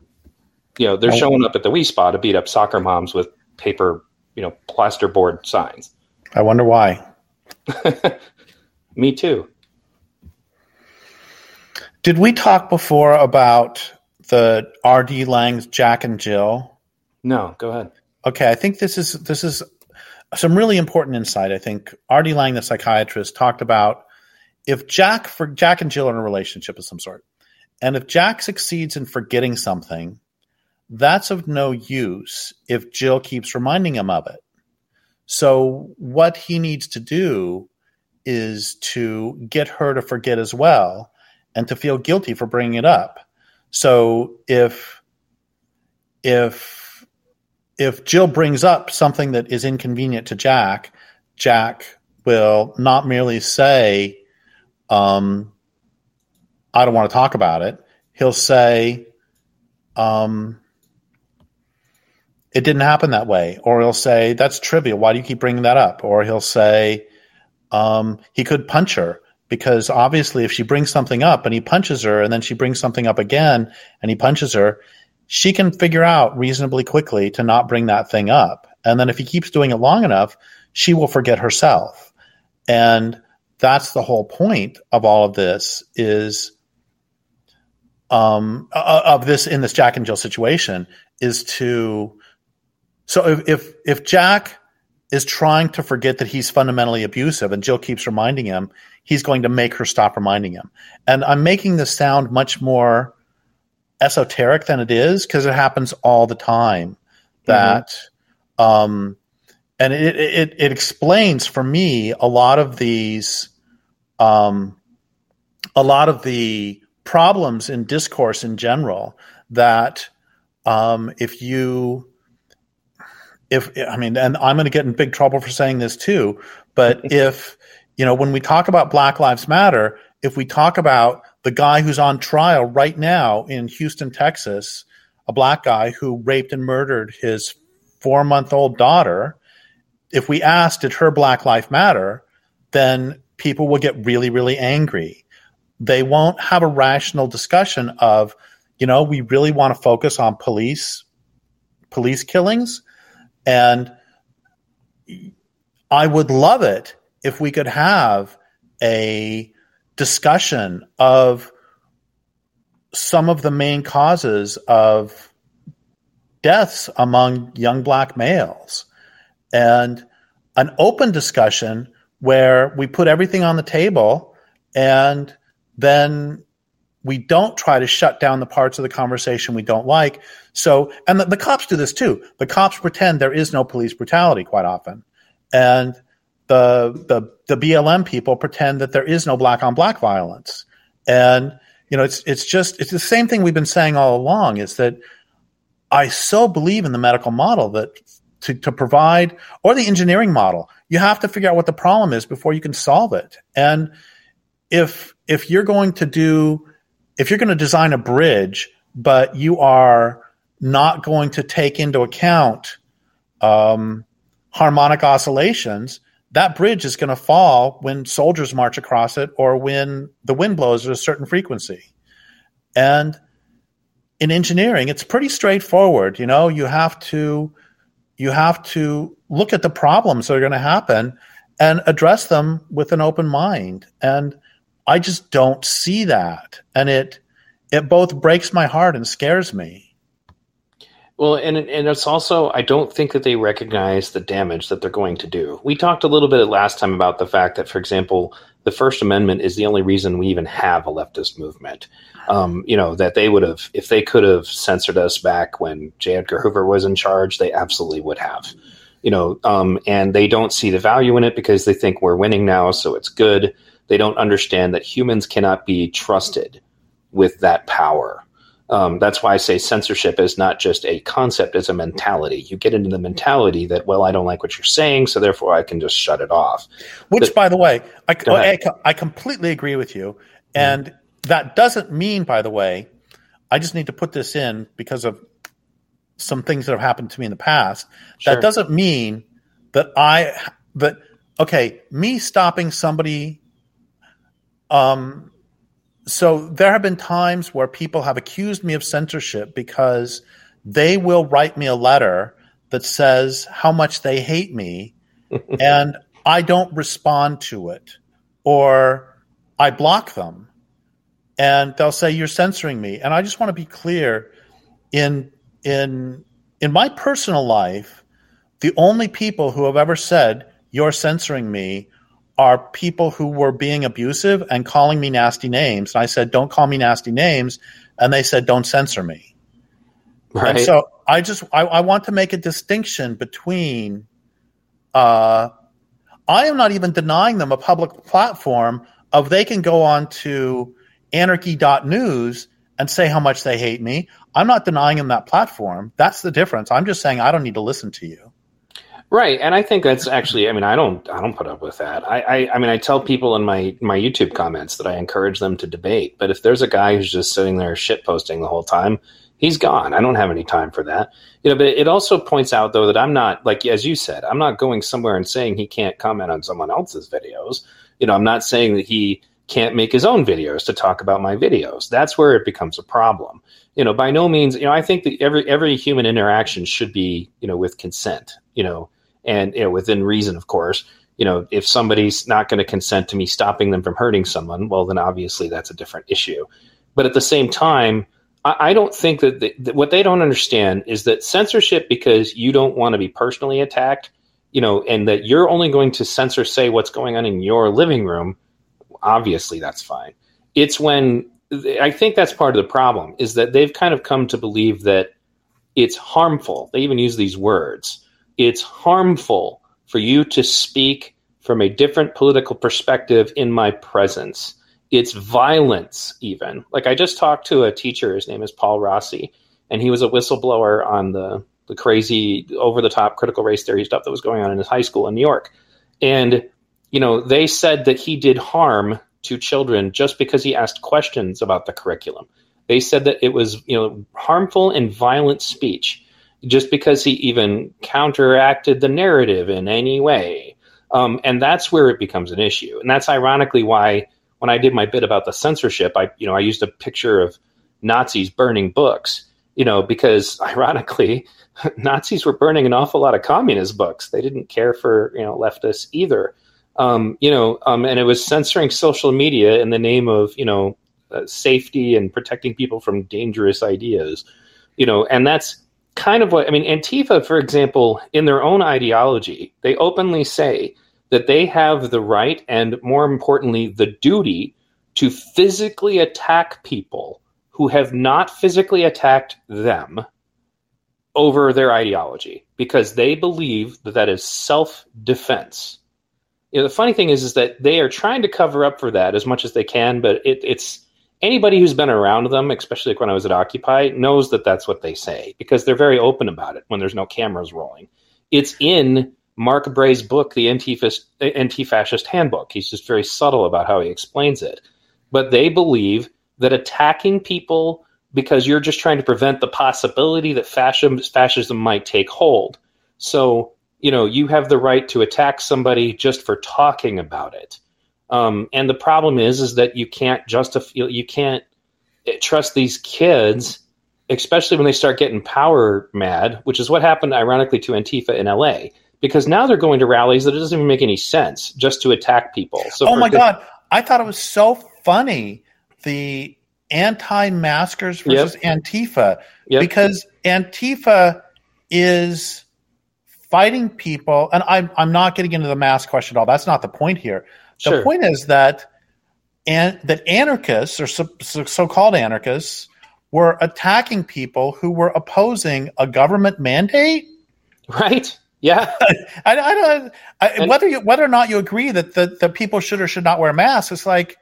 You know, they're showing up at the Wi Spa to beat up soccer moms with paper, you know, plasterboard signs. I wonder why. <laughs> Me too. Did we talk before about the R.D. Laing's Jack and Jill? No, go ahead. Okay, I think this is this is some really important insight. I think R.D. Laing, the psychiatrist, talked about if Jack for Jack and Jill are in a relationship of some sort, and if Jack succeeds in forgetting something, that's of no use if Jill keeps reminding him of it. So what he needs to do is to get her to forget as well and to feel guilty for bringing it up. So if if if Jill brings up something that is inconvenient to Jack, Jack will not merely say, um, "I don't want to talk about it." He'll say, um, "It didn't happen that way," or he'll say, "That's trivial. Why do you keep bringing that up?" Or he'll say, um, "He could punch her." Because obviously if she brings something up and he punches her and then she brings something up again and he punches her she can figure out reasonably quickly to not bring that thing up. And then if he keeps doing it long enough she will forget herself. And that's the whole point of all of this is um, of this in this jack and jill situation is to so if if, if jack is trying to forget that he's fundamentally abusive and Jill keeps reminding him, he's going to make her stop reminding him. And I'm making this sound much more esoteric than it is because it happens all the time that mm-hmm. um and it, it it explains for me a lot of these um a lot of the problems in discourse in general that um, if you if I mean, and I'm going to get in big trouble for saying this too, but <laughs> if you know when we talk about Black Lives Matter, if we talk about the guy who's on trial right now in Houston, Texas, a black guy who raped and murdered his four month old daughter, if we ask, did her Black Life Matter, then people will get really, really angry. They won't have a rational discussion of, you know, we really want to focus on police police killings. And I would love it if we could have a discussion of some of the main causes of deaths among young black males and an open discussion where we put everything on the table and then we don't try to shut down the parts of the conversation we don't like. So, and the, the, cops do this too. The cops pretend there is no police brutality quite often. And the, the, the BLM people pretend that there is no black on black violence. And, you know, it's, it's just, it's the same thing we've been saying all along is that I so believe in the medical model that to, to provide or the engineering model, you have to figure out what the problem is before you can solve it. And if, if you're going to do, if you're going to design a bridge, but you are not going to take into account um, harmonic oscillations, that bridge is going to fall when soldiers march across it or when the wind blows at a certain frequency. And in engineering, it's pretty straightforward. You know, you have to you have to look at the problems that are going to happen and address them with an open mind. And I just don't see that. And it it both breaks my heart and scares me. Well, and and it's also I don't think that they recognize the damage that they're going to do. We talked a little bit last time about the fact that, for example, the First Amendment is the only reason we even have a leftist movement. Um, you know that they would have, if they could have censored us back when J. Edgar Hoover was in charge, they absolutely would have. You know, um, and they don't see the value in it because they think we're winning now, so it's good. They don't understand that humans cannot be trusted with that power. Um, that's why I say censorship is not just a concept, it's a mentality. You get into the mentality that, well, I don't like what you're saying, so therefore I can just shut it off. Which, by the way, I, I, I, completely agree with you. And mm. that doesn't mean, by the way, I just need to put this in because of some things that have happened to me in the past. Sure. That doesn't mean that I, that, okay, me stopping somebody um, so there have been times where people have accused me of censorship because they will write me a letter that says how much they hate me <laughs> and I don't respond to it or I block them. And they'll say you're censoring me. And I just want to be clear in in in my personal life the only people who have ever said you're censoring me are people who were being abusive and calling me nasty names. And I said, don't call me nasty names. And they said, don't censor me. Right. And so I just, I, I want to make a distinction between, uh, I am not even denying them a public platform of they can go on to anarchy.news and say how much they hate me. I'm not denying them that platform. That's the difference. I'm just saying I don't need to listen to you. Right, and I think that's actually. I mean, I don't. I don't put up with that. I, I. I mean, I tell people in my my YouTube comments that I encourage them to debate. But if there's a guy who's just sitting there shit posting the whole time, he's gone. I don't have any time for that. You know, but it also points out though that I'm not like as you said, I'm not going somewhere and saying he can't comment on someone else's videos. You know, I'm not saying that he can't make his own videos to talk about my videos. That's where it becomes a problem. You know, by no means, you know, I think that every every human interaction should be, you know, with consent. You know, and you know, within reason, of course. You know, if somebody's not going to consent to me stopping them from hurting someone, well, then obviously that's a different issue. But at the same time, I, I don't think that, the, that what they don't understand is that censorship because you don't want to be personally attacked, you know, and that you're only going to censor say what's going on in your living room. Obviously, that's fine. It's when I think that's part of the problem is that they've kind of come to believe that it's harmful. They even use these words it's harmful for you to speak from a different political perspective in my presence. it's violence even. Like i just talked to a teacher. His name is paul rossi and he was a whistleblower on the the crazy over the top critical race theory stuff that was going on in his high school in new york. And you know they said that he did harm to children just because he asked questions about the curriculum. They said that it was you know harmful and violent speech just because he even counteracted the narrative in any way. Um, and that's where it becomes an issue. And that's ironically why when I did my bit about the censorship, I you know I used a picture of Nazis burning books, you know, because <laughs> ironically, Nazis were burning an awful lot of communist books. They didn't care for you know leftists either, um, you know, um, and it was censoring social media in the name of you know uh, safety and protecting people from dangerous ideas, you know, and that's kind of what I mean. Antifa, for example, in their own ideology, they openly say that they have the right and, more importantly, the duty to physically attack people who have not physically attacked them over their ideology because they believe that that is self defense. You know, the funny thing is, is that they are trying to cover up for that as much as they can, but it, it's anybody who's been around them, especially when I was at Occupy, knows that that's what they say because they're very open about it when there's no cameras rolling. It's in Mark Bray's book, the Anti-Fascist Handbook. He's just very subtle about how he explains it. But they believe that attacking people because you're just trying to prevent the possibility that fascism, fascism might take hold. So, you know, you have the right to attack somebody just for talking about it. Um, and the problem is, is that you can't justify, you can't trust these kids, especially when they start getting power mad, which is what happened, ironically, to Antifa in LA because now they're going to rallies that it doesn't even make any sense just to attack people. So oh my the- god, I thought it was so funny the anti-maskers versus yep. Antifa yep. because Antifa is fighting people, and I'm I'm not getting into the mask question at all. That's not the point here. The sure. point is that and that anarchists or so, so-called anarchists were attacking people who were opposing a government mandate. Right. Yeah, <laughs> I, I don't. I, and, whether you, whether or not you agree that the, the people should or should not wear masks, it's like,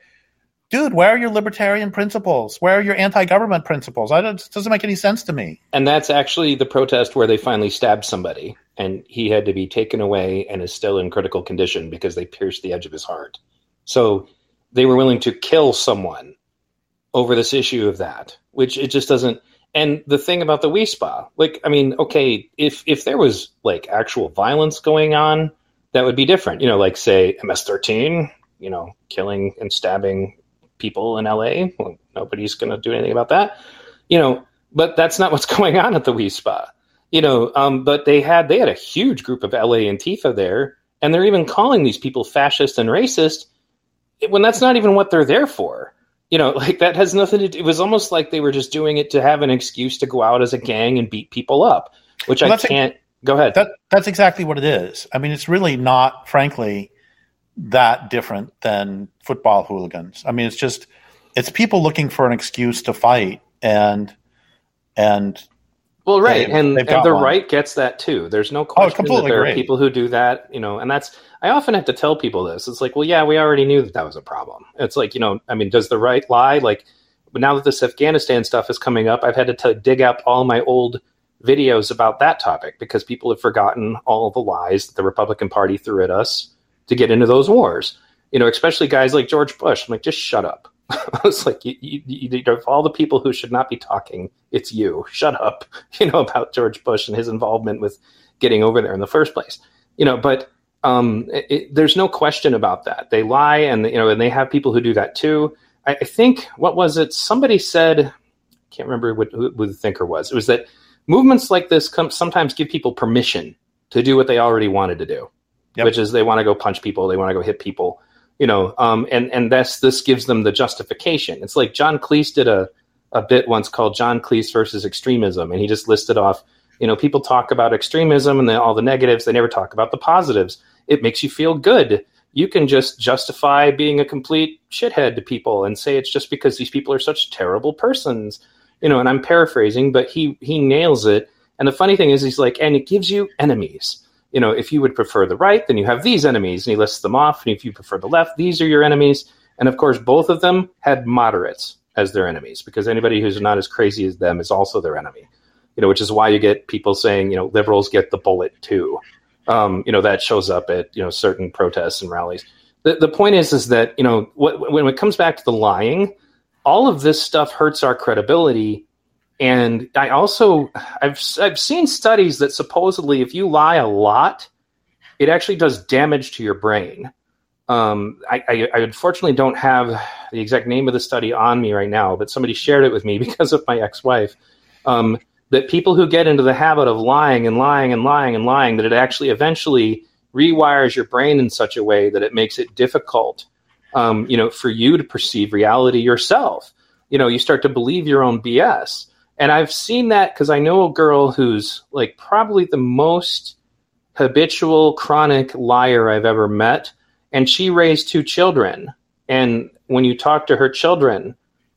dude, where are your libertarian principles? Where are your anti-government principles? I don't, it doesn't make any sense to me. And that's actually the protest where they finally stabbed somebody, and he had to be taken away and is still in critical condition because they pierced the edge of his heart. So they were willing to kill someone over this issue of that, which it just doesn't and the thing about the Wi Spa, like, I mean, okay, if if there was like actual violence going on, that would be different. You know, like say MS-13, you know, killing and stabbing people in LA. Well, nobody's going to do anything about that. You know, but that's not what's <laughs> going on at the Wi Spa. You know, um, but they had they had a huge group of LA Antifa there, and they're even calling these people fascist and racist when that's not even what they're there for you know, <laughs> like that has nothing to do. It was almost like they were just doing it to have an excuse to go out as a gang and beat people up, which well, I can't. A, go ahead. That, that's exactly what it is. I mean, it's really not, frankly, that different than football hooligans. I mean, it's just it's people looking for an excuse to fight, and and well, right, they, and, and the one. right gets that too. There's no oh, question oh, that there are people who do that, you know, and that's. I often have to tell people this. It's like, well, yeah, we already knew that that was a problem. It's like, you know, I mean, does the right lie? Like, but now that this Afghanistan stuff is coming up, I've had to t- dig up all my old videos about that topic because people have forgotten all the lies that the Republican Party threw at us to get into those wars. You know, especially guys like George Bush. I'm like, just shut up. <laughs> I was like, you, you, you, of all the people who should not be talking, it's you. Shut up, <laughs> you know, about George Bush and his involvement with getting over there in the first place. You know, but um, it, it, there's no question about that. They lie, and you know, and they have people who do that too. I, I think what was it? Somebody said, I can't remember what, who, who the thinker was. It was that movements like this come, sometimes give people permission to do what they already wanted to do, yep. which is they want to go punch people, they want to go hit people you know, um, and and this this gives them the justification. It's like John Cleese did a a bit once called John Cleese versus extremism, and he just listed off, you know, people talk about extremism and all the negatives. They never talk about the positives. It makes you feel good. You can just justify being a complete shithead to people and say it's just because these people are such terrible persons, you know. And I'm paraphrasing, but he he nails it. And the funny thing is, he's like, and it gives you enemies you know, if you would prefer the right, then you have these enemies, and he lists them off. And if you prefer the left, these are your enemies. And of course, both of them had moderates as their enemies because anybody who's not as crazy as them is also their enemy. You know, which is why you get people saying, you know, liberals get the bullet too. Um, you know, that shows up at you know certain protests and rallies. The the point is is that you know what, when it comes back to the lying, all of this stuff hurts our credibility. And I also I've I've seen studies that supposedly if you lie a lot, it actually does damage to your brain. Um, I, I, I, unfortunately don't have the exact name of the study on me right now, but somebody shared it with me <laughs> because of my ex-wife. Um, that people who get into the habit of lying and lying and lying and lying, that it actually eventually rewires your brain in such a way that it makes it difficult, um, you know, for you to perceive reality yourself. You know, you start to believe your own BS. And I've seen that because I know a girl who's like probably the most habitual chronic liar I've ever met. And she raised two children. And when you talk to her children,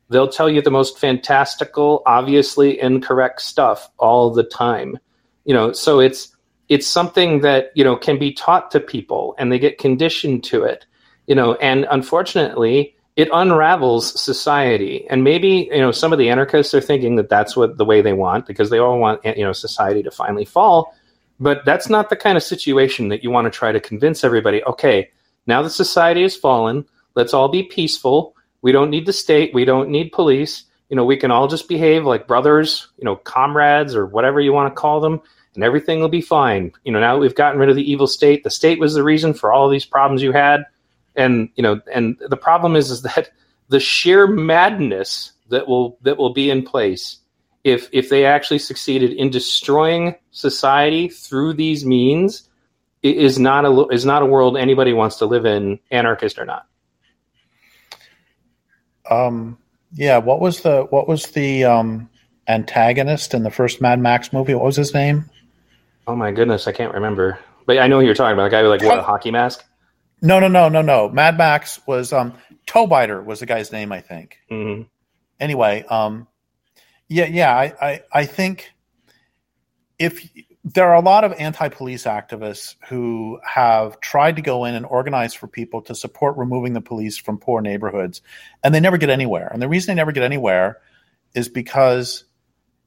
they'll tell you the most fantastical, obviously incorrect stuff all the time. You know, so it's it's something that, you know, can be taught to people and they get conditioned to it. You know, and unfortunately, it unravels society. And maybe, you know, some of the anarchists are thinking that that's what the way they want because they all want, eh, you know, society to finally fall. But that's not the kind of situation that you want to try to convince everybody, okay, now that society has fallen, let's all be peaceful. We don't need the state. We don't need police. You know, we can all just behave like brothers, you know, comrades or whatever you want to call them, and everything will be fine. You know, now we've gotten rid of the evil state, the state was the reason for all these problems you had. And, you know, and the problem is, is that <laughs> the sheer madness that will that will be in place if if they actually succeeded in destroying society through these means is not a is not a world anybody wants to live in anarchist or not. Um yeah what was the what was the um antagonist in the first mad max movie? What was his name? Oh my goodness i can't remember. But i know who you're talking about a guy who like wore a hockey mask no no no no no mad max was um Toebiter was the guy's name i think mm-hmm. anyway um yeah, yeah. I, I, I think if there are a lot of anti-police activists who have tried to go in and organize for people to support removing the police from poor neighborhoods, and they never get anywhere. And the reason they never get anywhere is because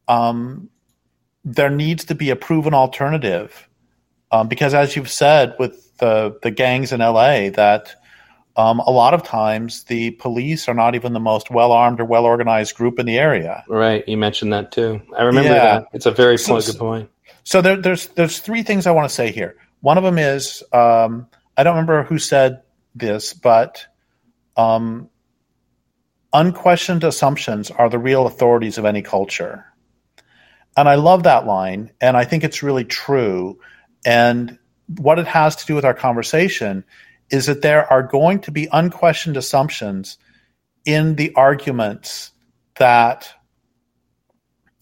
um, there needs to be a proven alternative. Um, because, as you've said, with the the gangs in LA, that um, a lot of times the police are not even the most well armed or well organized group in the area. Right, you mentioned that too. I remember yeah. that. It's a very so, good point. So there, there's there's three things I want to say here. One of them is um, I don't remember who said this, but um, unquestioned assumptions are the real authorities of any culture, and I love that line, and I think it's really true. And what it has to do with our conversation is that there are going to be unquestioned assumptions in the arguments that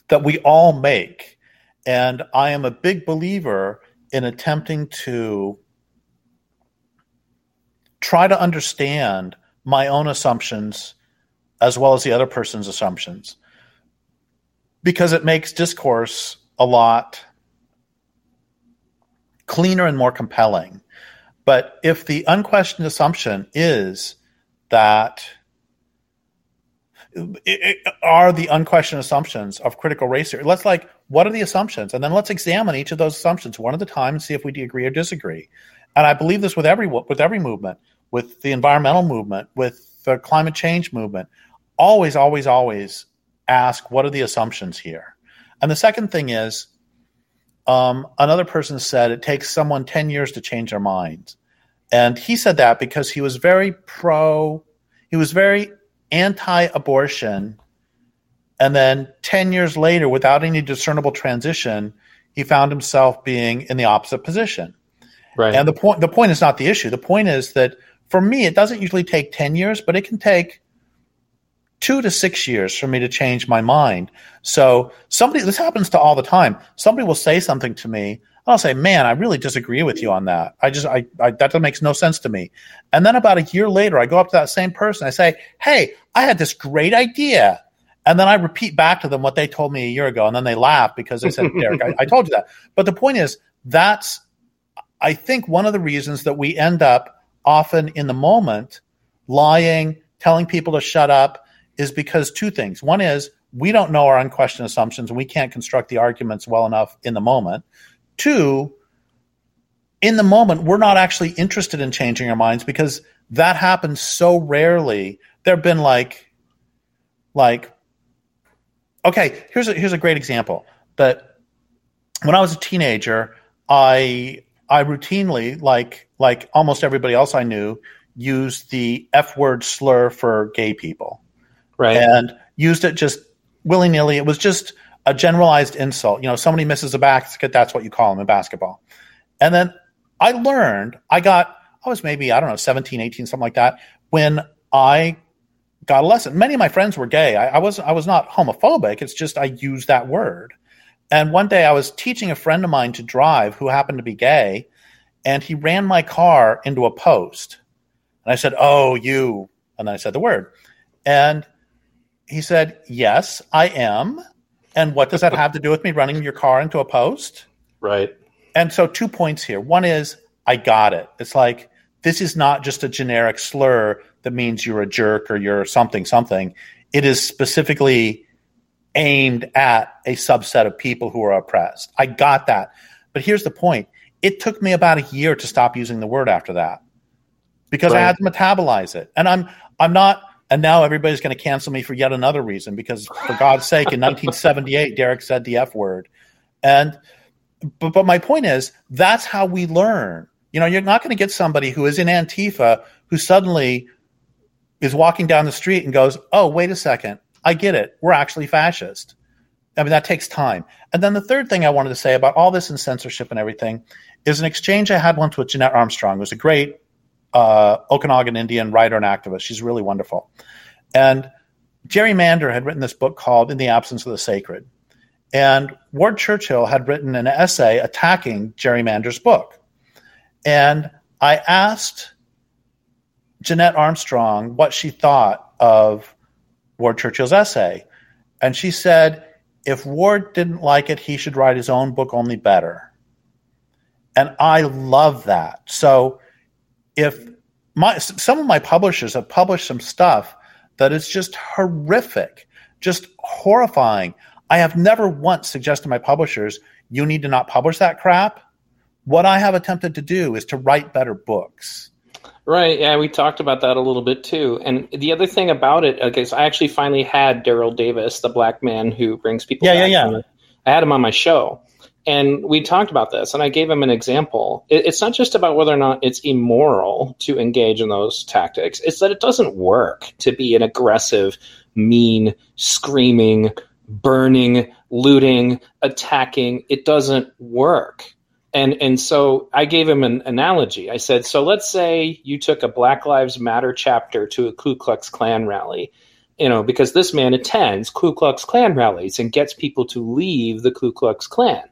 that we all make. And i am a big believer in attempting to try to understand my own assumptions as well as the other person's assumptions. Because it makes discourse a lot cleaner and more compelling but if the unquestioned assumption is that it, are the unquestioned assumptions of critical race theory, let's like what are the assumptions, and then let's examine each of those assumptions one at a time and see if we agree or disagree. And I believe this with every with every movement, with the environmental movement, with the climate change movement. Always, always, always ask what are the assumptions here. And the second thing is, um, another person said it takes someone ten years to change their minds. And he said that because he was very pro, he was very anti abortion. And then 10 years later, without any discernible transition, he found himself being in the opposite position. Right. And the point the point is not the issue. The point is that for me, it doesn't usually take 10 years, but it can take two to six years for me to change my mind. So somebody, this happens to all the time. Somebody will say something to me I'll say, man, I really disagree with you on that. I just, I, I, that makes no sense to me. And then about a year later, I go up to that same person. I say, hey, I had this great idea. And then I repeat back to them what they told me a year ago. And then they laugh because they said, <laughs> Derrick, I, I told you that. But the point is, that's, I think, one of the reasons that we end up often in the moment lying, telling people to shut up is because two things. One is we don't know our unquestioned assumptions and we can't construct the arguments well enough in the moment. Two, in the moment, we're not actually interested in changing our minds because that happens so rarely. There have been like, like, okay, here's a, here's a great example. But when I was a teenager, I I routinely, like like almost everybody else I knew, used the F word slur for gay people, right? And used it just willy nilly. It was just a generalized insult. You know, somebody misses a basket, that's what you call them in basketball. And then I learned, I got, I was maybe, I don't know, 17, 18, something like that, when I got a lesson. Many of my friends were gay. I, I was I was not homophobic. It's just I used that word. And one day I was teaching a friend of mine to drive who happened to be gay, and he ran my car into a post. And I said, "Oh, you." And I said the word. And he said, "Yes, I am." And what does that have to do with me running your car into a post? Right. And so two points here. One is I got it. It's like this is not just a generic slur that means you're a jerk or you're something something. It is specifically aimed at a subset of people who are oppressed. I got that. But here's the point. It took me about a year to stop using the word after that because right. I had to metabolize it. And I'm I'm not and now everybody's going to cancel me for yet another reason because for God's sake in 1978 Derrick said the F word. And but but my point is that's how we learn. You know, you're not going to get somebody who is in Antifa who suddenly is walking down the street and goes, "Oh, wait a second. I get it. We're actually fascist." I mean, that takes time. And then the third thing I wanted to say about all this and censorship and everything is an exchange I had once with Jeanette Armstrong, who's a great uh, Okanagan Indian writer and activist. She's really wonderful. And Jerry Mander had written this book called In the Absence of the Sacred. And Ward Churchill had written an essay attacking Jerry Mander's book. And I asked Jeanette Armstrong what she thought of Ward Churchill's essay. And she said, if Ward didn't like it, he should write his own book only better. And I love that. So if my some of my publishers have published some stuff that is just horrific, just horrifying. I have never once suggested to my publishers, you need to not publish that crap. What I have attempted to do is to write better books. Right. Yeah, we talked about that a little bit too. And the other thing about it, okay, so I actually finally had Daryl Davis, the black man who brings people. Yeah, yeah, yeah. I had him on my show, and we talked about this, and I gave him an example. It, it's not just about whether or not it's immoral to engage in those tactics; it's that it doesn't work to be an aggressive, mean, screaming, burning, looting, attacking. It doesn't work and and so I gave him an analogy. I said, so let's say you took a Black Lives Matter chapter to a Ku Klux Klan rally, you know, because this man attends Ku Klux Klan rallies and gets people to leave the Ku Klux Klan.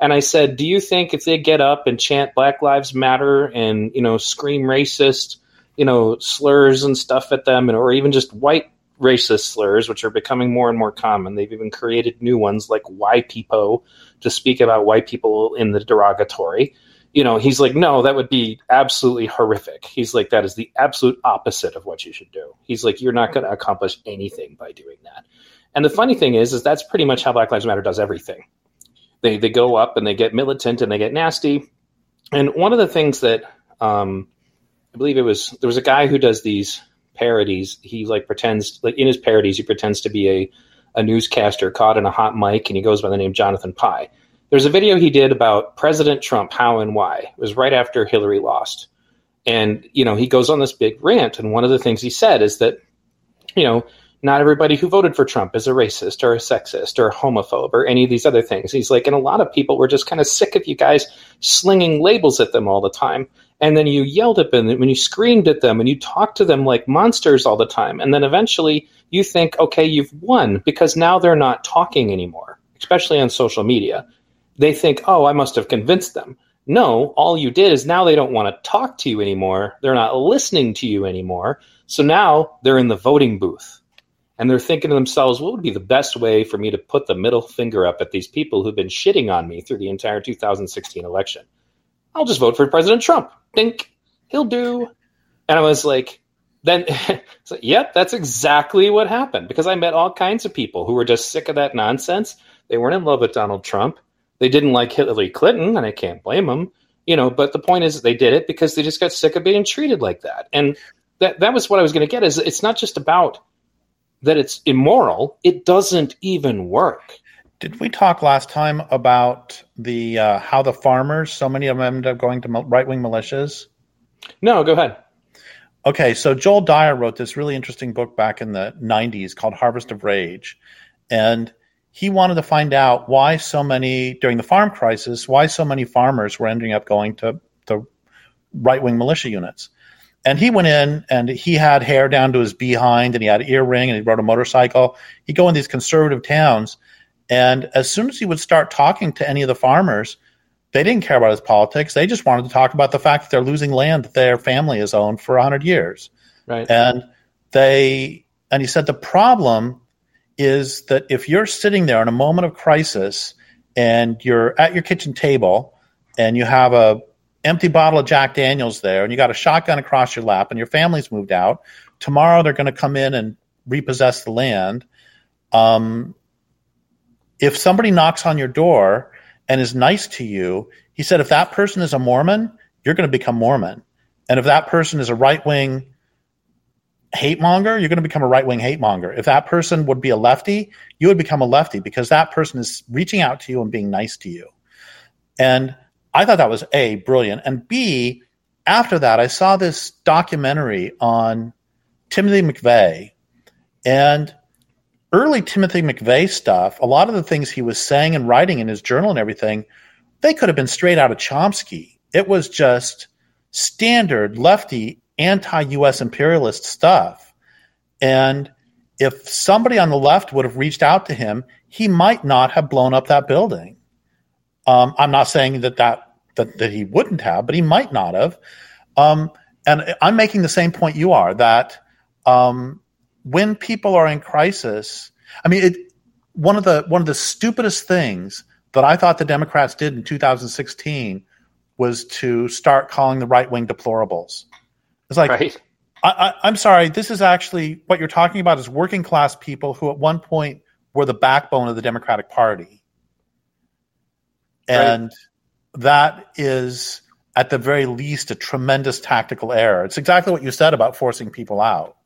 And I said, do you think if they get up and chant Black Lives Matter and you know scream racist, you know slurs and stuff at them, and or even just white racist slurs, which are becoming more and more common. They've even created new ones like "white people" to speak about white people in the derogatory. You know, he's like, no, that would be absolutely horrific. He's like, that is the absolute opposite of what you should do. He's like, you're not going to accomplish anything by doing that. And the funny thing is, is that's pretty much how Black Lives Matter does everything. They they go up and they get militant and they get nasty. And one of the things that um, I believe it was there was a guy who does these parodies. He like pretends like in his parodies he pretends to be a a newscaster caught in a hot mic, and he goes by the name Jonathan Pie. There's a video he did about President Trump, how and why. It was right after Hillary lost. And, you know, he goes on this big rant. And one of the things he said is that, you know, not everybody who voted for Trump is a racist or a sexist or a homophobe or any of these other things. He's like, and a lot of people were just kind of sick of you guys slinging labels at them all the time. And then you yelled at them when you screamed at them and you talked to them like monsters all the time. And then eventually you think, okay, you've won because now they're not talking anymore, especially on social media. They think, oh, I must have convinced them. No, all you did is now they don't want to talk to you anymore. They're not listening to you anymore. So now they're in the voting booth and they're thinking to themselves, what would be the best way for me to put the middle finger up at these people who've been shitting on me through the entire 2016 election? I'll just vote for President Trump. Think he'll do. And I was like, then, <laughs> so, yep, that's exactly what happened because I met all kinds of people who were just sick of that nonsense. They weren't in love with Donald Trump. They didn't like Hillary Clinton, and I can't blame them. You know, but the point is, they did it because they just got sick of being treated like that. And that that was what I was going to get. Is it's not just about that it's immoral; it doesn't even work. Did we talk last time about the uh, how the farmers, so many of them ended up going to right wing militias? No, go ahead. Okay, so Joel Dyer wrote this really interesting book back in the 90s called Harvest of Rage. And he wanted to find out why so many, during the farm crisis, why so many farmers were ending up going to, to right wing militia units. And he went in and he had hair down to his behind and he had an earring and he rode a motorcycle. He'd go in these conservative towns and as soon as he would start talking to any of the farmers, they didn't care about his politics. They just wanted to talk about the fact that they're losing land that their family has owned for 100 years. Right. And they and he said the problem is that if you're sitting there in a moment of crisis and you're at your kitchen table and you have a empty bottle of Jack Daniels there and you got a shotgun across your lap and your family's moved out, tomorrow they're going to come in and repossess the land. Um, if somebody knocks on your door and is nice to you, he said, if that person is a Mormon, you're going to become Mormon. And if that person is a right wing hate monger, you're going to become a right wing hate monger. If that person would be a lefty, you would become a lefty because that person is reaching out to you and being nice to you. And I thought that was A, brilliant. And B, after that, I saw this documentary on Timothy McVeigh. And early Timothy McVeigh stuff, a lot of the things he was saying and writing in his journal and everything, they could have been straight out of Chomsky. It was just standard lefty anti US imperialist stuff. And if somebody on the left would have reached out to him, he might not have blown up that building. Um, I'm not saying that, that that that he wouldn't have, but he might not have. Um, and I'm making the same point you are that um, when people are in crisis, I mean, it, one of the one of the stupidest things that I thought the Democrats did in 2016 was to start calling the right wing deplorables. It's like, right. I, am sorry, this is actually what you're talking about is working class people who at one point were the backbone of the Democratic Party. And right. that is, at the very least, a tremendous tactical error. It's exactly what you said about forcing people out.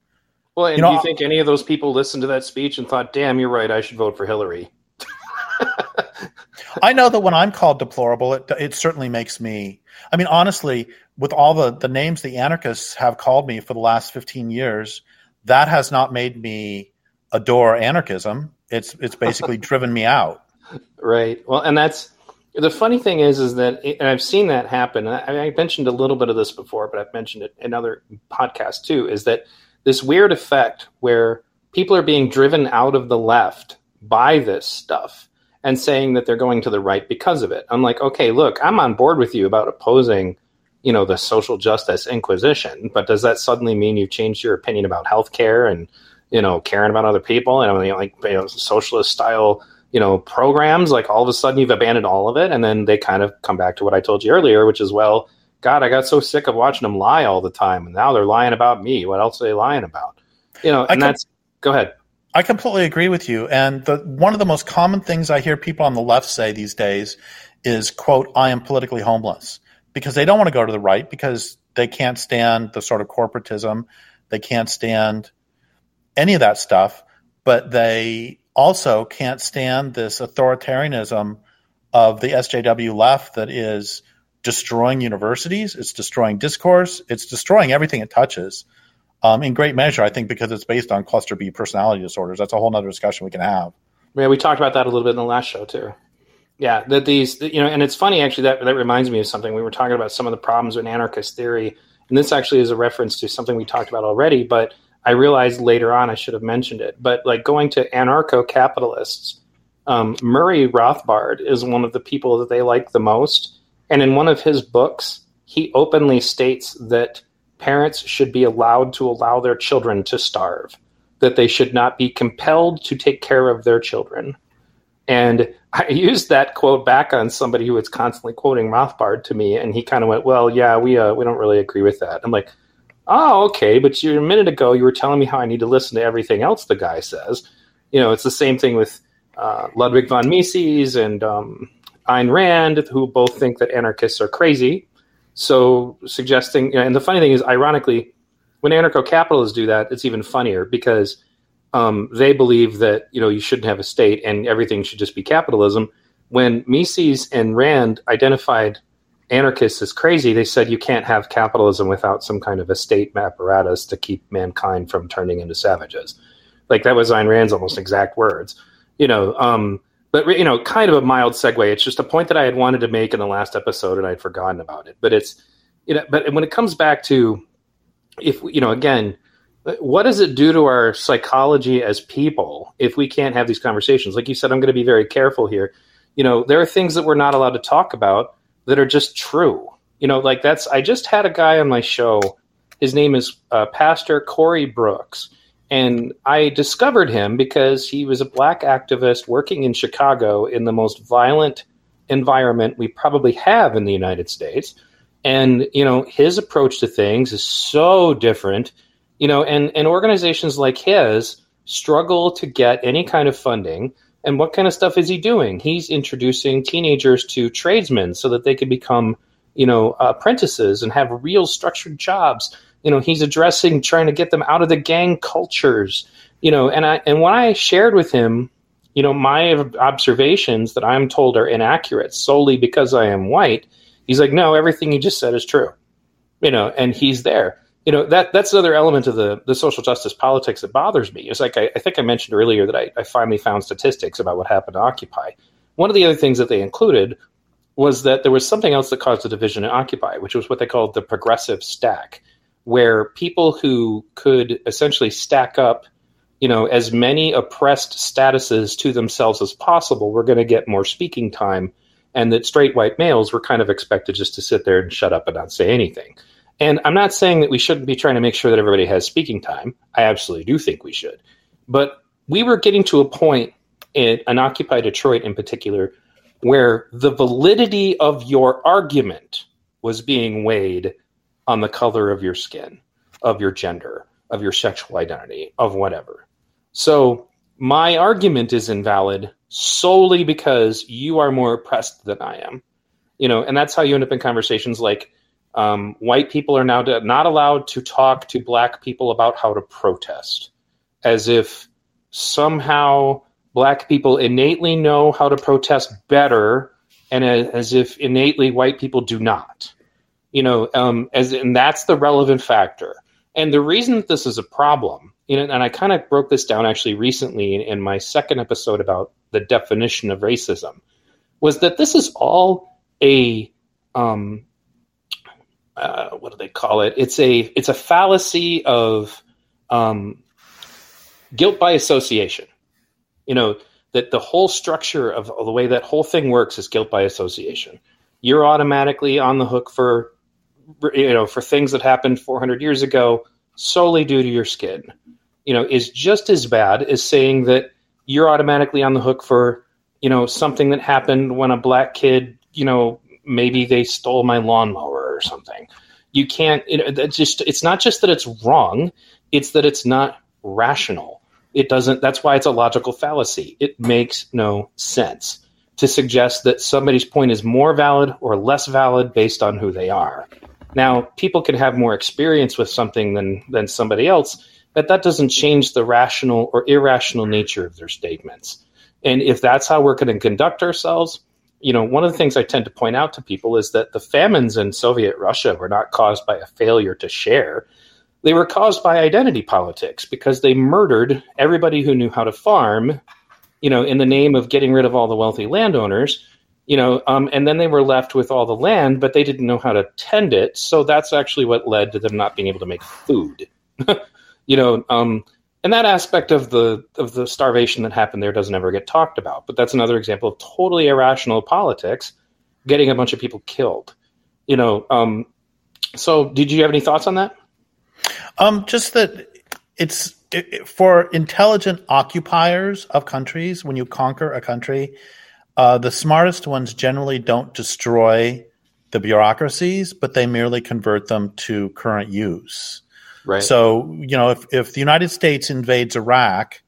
Well, and you know, do you think any of those people listened to that speech and thought, "Damn, you're right. I should vote for Hillary"? <laughs> I know that when I'm called deplorable, it it certainly makes me. I mean, honestly, with all the the names the anarchists have called me for the last 15 years, that has not made me adore anarchism. It's it's basically <laughs> driven me out. Right. Well, and that's the funny thing is, is that, and I've seen that happen. I, I mentioned a little bit of this before, but I've mentioned it in other podcasts too. Is that this weird effect where people are being driven out of the left by this stuff and saying that they're going to the right because of it. I'm like, okay, look, I'm on board with you about opposing, you know, the social justice inquisition, but does that suddenly mean you've changed your opinion about healthcare and, you know, caring about other people and I mean, like you know, socialist style, you know, programs? Like all of a sudden you've abandoned all of it, and then they kind of come back to what I told you earlier, which is well, God, I got so sick of watching them lie all the time, and now they're lying about me. What else are they lying about? You know, and com- that's go ahead. I completely agree with you. And the, one of the most common things I hear people on the left say these days is, "quote I am politically homeless," because they don't want to go to the right because they can't stand the sort of corporatism, they can't stand any of that stuff, but they also can't stand this authoritarianism of the SJW left that is destroying universities, it's destroying discourse, it's destroying everything it touches. Um, in great measure, I think, because it's based on cluster B personality disorders. That's a whole other discussion we can have. Yeah, we talked about that a little bit in the last show too. Yeah, that these, you know, and it's funny actually that that reminds me of something we were talking about some of the problems with anarchist theory, and this actually is a reference to something we talked about already, but I realized later on I should have mentioned it. But like going to anarcho capitalists, um, Murray Rothbard is one of the people that they like the most and in one of his books, he openly states that parents should be allowed to allow their children to starve, that they should not be compelled to take care of their children. And I <laughs> used that quote back on somebody who was constantly quoting Rothbard to me, and he kind of went, "Well, yeah, we uh, we don't really agree with that." I'm like, oh, okay, but you a minute ago you were telling me how I need to listen to everything else the guy says. You know, it's the same thing with uh, Ludwig von Mises and um, Ayn Rand, who both think that anarchists are crazy. So suggesting, and the funny thing is, ironically, when anarcho-capitalists do that, it's even funnier because um, they believe that you know you shouldn't have a state and everything should just be capitalism. When Mises and Rand identified anarchists as crazy, they said you can't have capitalism without some kind of a state apparatus to keep mankind from turning into savages. Like that was Ayn Rand's almost exact words. You know, um, but you know, kind of a mild segue. It's just a point that I had wanted to make in the last episode and I'd forgotten about it. But it's you know, but when it comes back to if you know, again, what does it do to our psychology as people if we can't have these conversations? Like you said, I'm going to be very careful here. You know, there are things that we're not allowed to talk about that are just true. You know, like that's I just had a guy on my show. His name is uh, Pastor Corey Brooks and I discovered him because he was a black activist working in Chicago in the most violent environment we probably have in the United States. And, you know, his approach to things is so different, you know, and, and organizations like his struggle to get any kind of funding. And what kind of stuff is he doing? He's introducing teenagers to tradesmen so that they can become, you know, apprentices and have real structured jobs. You know he's addressing trying to get them out of the gang cultures. You know and i and when i shared with him you know my observations that i'm told are inaccurate solely because i am white he's like no everything you just said is true. You know and he's there you know that that's another element of the the social justice politics that bothers me. It's like i, I think i mentioned earlier that I, I finally found statistics about what happened to occupy. One of the other things that they included was that there was something else that caused the division in occupy which was what they called the progressive stack where people who could essentially stack up you know as many oppressed statuses to themselves as possible were going to get more speaking time and that straight white males were kind of expected just to sit there and shut up and not say anything and i'm not saying that we shouldn't be trying to make sure that everybody has speaking time i absolutely do think we should but we were getting to a point in occupy detroit in particular where the validity of your argument was being weighed on the color of your skin, of your gender, of your sexual identity, of whatever. So my argument is invalid solely because you are more oppressed than I am. You know, and that's how you end up in conversations like um, white people are now not allowed to talk to black people about how to protest, as if somehow black people innately know how to protest better, and as if innately white people do not you know, um, as and that's the relevant factor. And the reason that this is a problem, you know, and I kind of broke this down actually recently in, in my second episode about the definition of racism, was that this is all a um, uh, what do they call it? It's a it's a fallacy of um, guilt by association. You know that the whole structure of, of the way that whole thing works is guilt by association. You're automatically on the hook for you know, for things that happened 400 years ago solely due to your skin, you know, is just as bad as saying that you're automatically on the hook for, you know, something that happened when a black kid, you know, maybe they stole my lawnmower or something. You can't, know, it's just, it's not just that it's wrong, it's that it's not rational. It doesn't, that's why it's a logical fallacy. It makes no sense to suggest that somebody's point is more valid or less valid based on who they are. Now, people can have more experience with something than than somebody else, but that doesn't change the rational or irrational nature of their statements. And if that's how we're going to conduct ourselves, you know, one of the things I tend to point out to people is that the famines in Soviet Russia were not caused by a failure to share. They were caused by identity politics because they murdered everybody who knew how to farm, you know, in the name of getting rid of all the wealthy landowners you know, um, and then they were left with all the land, but they didn't know how to tend it. So that's actually what led to them not being able to make food. <laughs> you know, um, and that aspect of the of the starvation that happened there doesn't ever get talked about. But that's another example of totally irrational politics, getting a bunch of people killed. You know, um, so did you have any thoughts on that? Um, just that it's it, for intelligent occupiers of countries when you conquer a country uh, the smartest ones generally don't destroy the bureaucracies, but they merely convert them to current use. Right. So, you know, if, if the United States invades Iraq,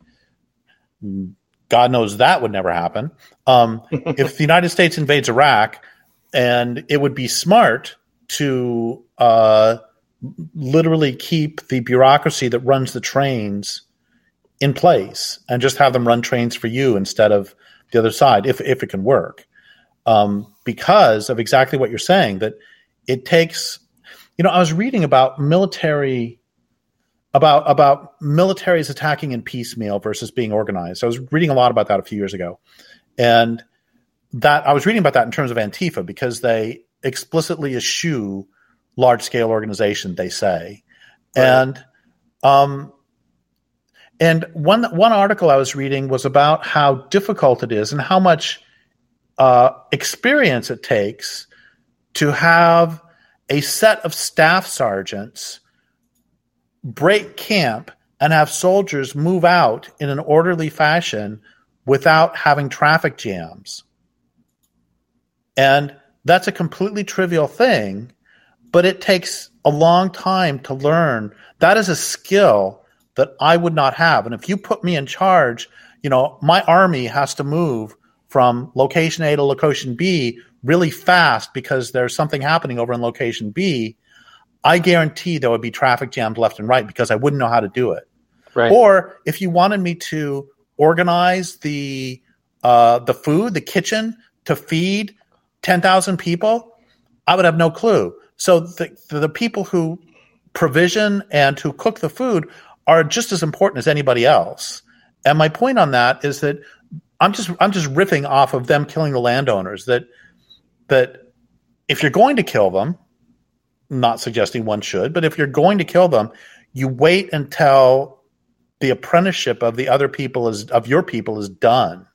God knows that would never happen. Um, <laughs> if the United States invades Iraq, and it would be smart to uh, literally keep the bureaucracy that runs the trains in place and just have them run trains for you instead of the other side, if, if it can work. Um, because of exactly what you're saying, that it takes, you know, I was reading about military about about militaries attacking in piecemeal versus being organized. I was reading a lot about that a few years ago, and that I was reading about that in terms of Antifa because they explicitly eschew large scale organization. They say, right. and um, and one one article I was reading was about how difficult it is and how much uh, experience it takes to have a set of staff sergeants break camp and have soldiers move out in an orderly fashion without having traffic jams. And that's a completely trivial thing, but it takes a long time to learn. That is a skill that I would not have. And if you put me in charge, you know, my army has to move from location A to location B really fast because there's something happening over in location B. I guarantee there would be traffic jams left and right because I wouldn't know how to do it. Right. Or if you wanted me to organize the uh, the food, the kitchen to feed ten thousand people, I would have no clue. So the, the people who provision and who cook the food are just as important as anybody else. And my point on that is that I'm just I'm just riffing off of them killing the landowners. That that if you're going to kill them, not suggesting one should, but if you're going to kill them, you wait until the apprenticeship of the other people is of your people is done.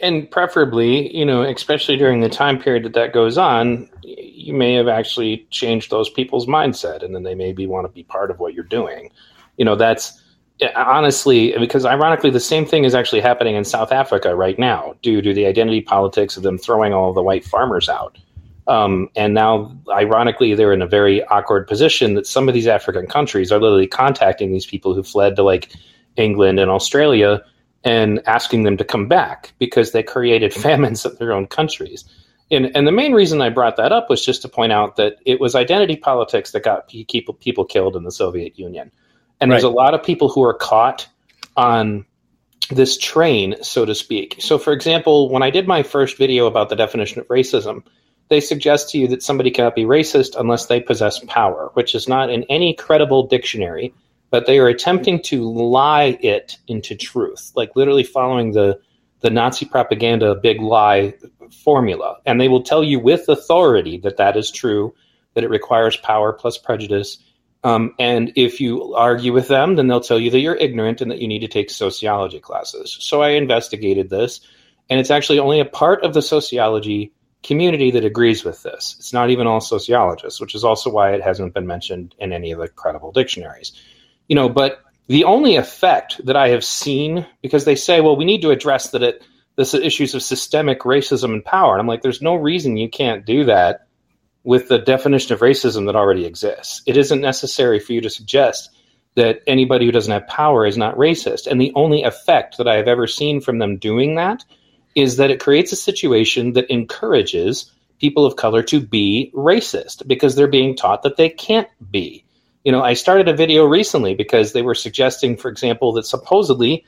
And preferably, you know, especially during the time period that that goes on, you may have actually changed those people's mindset, and then they maybe want to be part of what you're doing. You know, that's honestly because ironically the same thing is actually happening in South Africa right now due to the identity politics of them throwing all the white farmers out. Um, and now, ironically, they're in a very awkward position that some of these African countries are literally contacting these people who fled to like England and Australia and asking them to come back because they created <laughs> famines in their own countries. And, and the main reason I brought that up was just to point out that it was identity politics that got people people killed in the Soviet Union. And right. there's a lot of people who are caught on this train, so to speak. So, for example, when I did my first video about the definition of racism, they suggest to you that somebody cannot be racist unless they possess power, which is not in any credible dictionary, but they are attempting to lie it into truth, like literally following the the Nazi propaganda big lie formula. And they will tell you with authority that that is true, that it requires power plus prejudice. Um, and if you argue with them, then they'll tell you that you're ignorant and that you need to take sociology classes. So I investigated this, and it's actually only a part of the sociology community that agrees with this. It's not even all sociologists, which is also why it hasn't been mentioned in any of the credible dictionaries. You know, but the only effect that I have seen, because they say, well, we need to address that it this issues of systemic racism and power. And I'm like, there's no reason you can't do that with the definition of racism that already exists. It isn't necessary for you to suggest that anybody who doesn't have power is not racist. And the only effect that I have ever seen from them doing that is that it creates a situation that encourages people of color to be racist because they're being taught that they can't be. You know, I started a video recently because they were suggesting, for example, that supposedly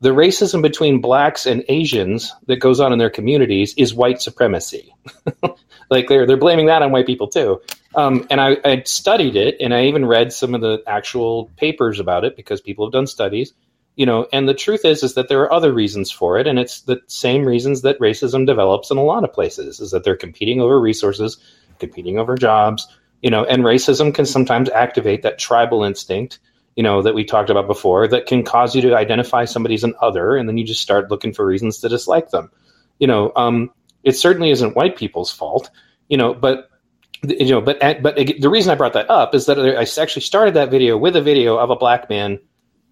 the racism between blacks and Asians that goes on in their communities is white supremacy. <laughs> like they're they're blaming that on white people too. Um, and I, I studied it, and I even read some of the actual papers about it because people have done studies you know and the truth is is that there are other reasons for it and it's the same reasons that racism develops in a lot of places is that they're competing over resources competing over jobs you know and racism can sometimes activate that tribal instinct you know that we talked about before that can cause you to identify somebody as an other and then you just start looking for reasons to dislike them. You know um, it certainly isn't white people's fault you know but you know but but the reason i brought that up is that i actually started that video with a video of a black man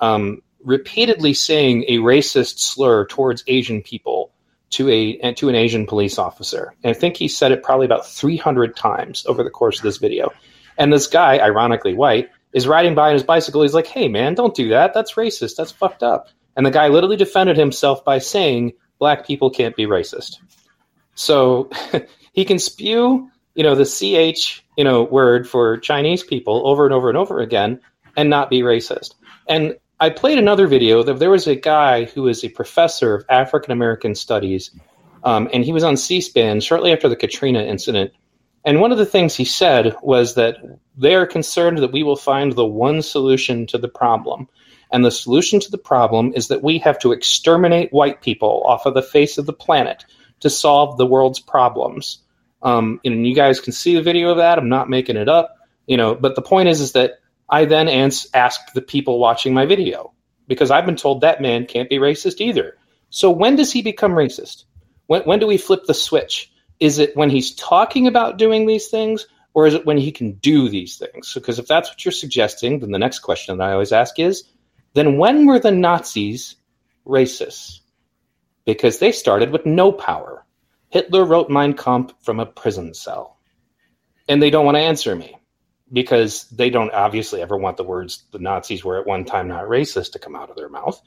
um, repeatedly saying a racist slur towards Asian people to a to an Asian police officer. And I think he said it probably about 300 times over the course of this video. And this guy, ironically white, is riding by on his bicycle. He's like, "Hey, man, don't do that. That's racist. That's fucked up." And the guy literally defended himself by saying, "Black people can't be racist." So <laughs> he can spew, you know, the ch, you know, word for Chinese people over and over and over again, and not be racist. And I played another video. There was a guy who is a professor of African American studies, um, and he was on C-SPAN shortly after the Katrina incident. And one of the things he said was that they are concerned that we will find the one solution to the problem. And the solution to the problem is that we have to exterminate white people off of the face of the planet to solve the world's problems. Um, and you guys can see the video of that. I'm not making it up. You know, but the point is, is that I then ans- asked the people watching my video because I've been told that man can't be racist either. So when does he become racist? When, when do we flip the switch? Is it when he's talking about doing these things, or is it when he can do these things? Because if that's what you're suggesting, then the next question that I always ask is, then when were the Nazis racist? Because they started with no power. Hitler wrote Mein Kampf from a prison cell. And they don't want to answer me because they don't obviously ever want the words the Nazis were at one time not racist to come out of their mouth.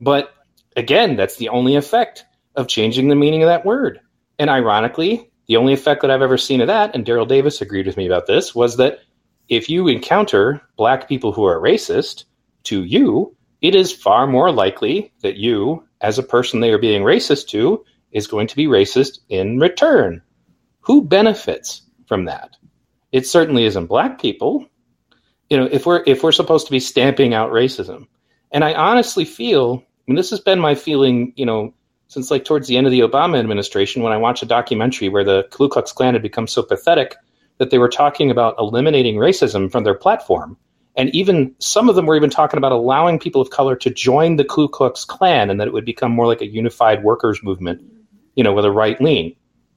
But again, that's the only effect of changing the meaning of that word. And ironically, the only effect that I've ever seen of that, and Daryl Davis agreed with me about this, was that if you encounter black people who are racist to you, it is far more likely that you, as a person they are being racist to, is going to be racist in return. Who benefits from that? It certainly isn't black people. You know, if we're if we're supposed to be stamping out racism, and I honestly feel, and this has been my feeling, you know, since like towards the end of the Obama administration, when I watched a documentary where the Ku Klux Klan had become so pathetic that they were talking about eliminating racism from their platform. And even some of them were even talking about allowing people of color to join the Ku Klux Klan and that it would become more like a unified workers movement, you know, with a right lean.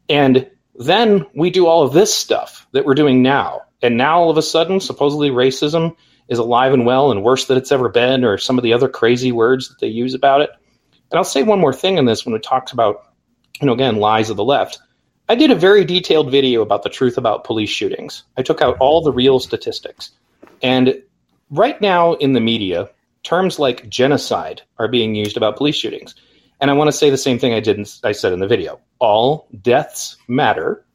And then we do all of this stuff that we're doing now. And now all of a sudden, supposedly racism is alive and well and worse than it's ever been, or some of the other crazy words that they use about it. And I'll say one more thing in this when it talks about, you know, again, lies of the left. I did a very detailed video about the truth about police shootings. I took out all the real statistics. And right now in the media, terms like genocide are being used about police shootings. And I want to say the same thing I did I said in the video. All deaths matter.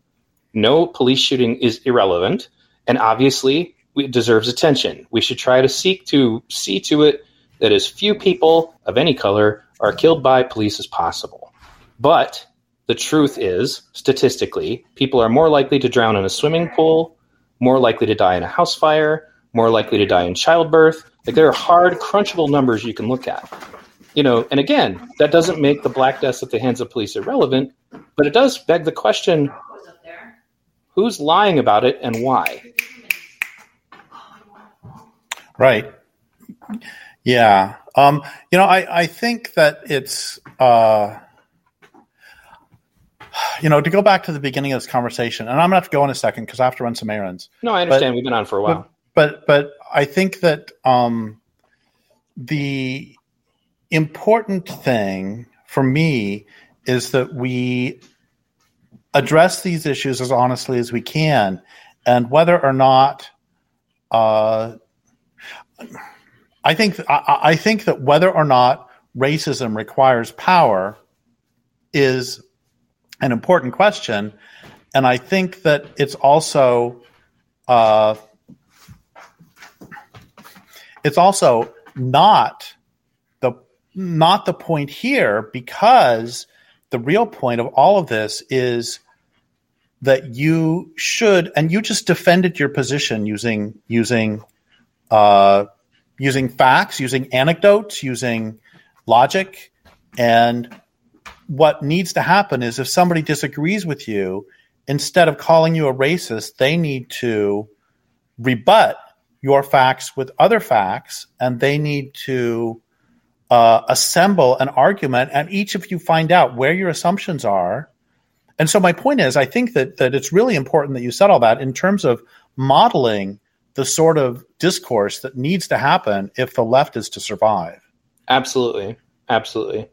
No police shooting is irrelevant, and obviously it deserves attention. We should try to seek to see to it that as few people of any color are killed by police as possible. But the truth is, statistically, people are more likely to drown in a swimming pool, more likely to die in a house fire, more likely to die in childbirth. Like there are hard, crunchable numbers you can look at you know, and again, that doesn't make the black deaths at the hands of police irrelevant, but it does beg the question who's lying about it and why? Right. Yeah. Um, you know, I, I think that it's, uh, you know, to go back to the beginning of this conversation, and I'm going to have to go in a second because I have to run some errands. No, I understand. But, We've been on for a while. But, but, but I think that um, the important thing for me is that we address these issues as honestly as we can, and whether or not, uh, I think I, I think that whether or not racism requires power is an important question, and I think that it's also uh, it's also not not the point here because the real point of all of this is that you should and you just defended your position using using uh, using facts using anecdotes using logic. And what needs to happen is if somebody disagrees with you instead of calling you a racist they need to rebut your facts with other facts and they need to uh, assemble an argument and each of you find out where your assumptions are. And so my point is, I think that that it's really important that you said all that in terms of modeling the sort of discourse that needs to happen if the left is to survive. Absolutely, absolutely.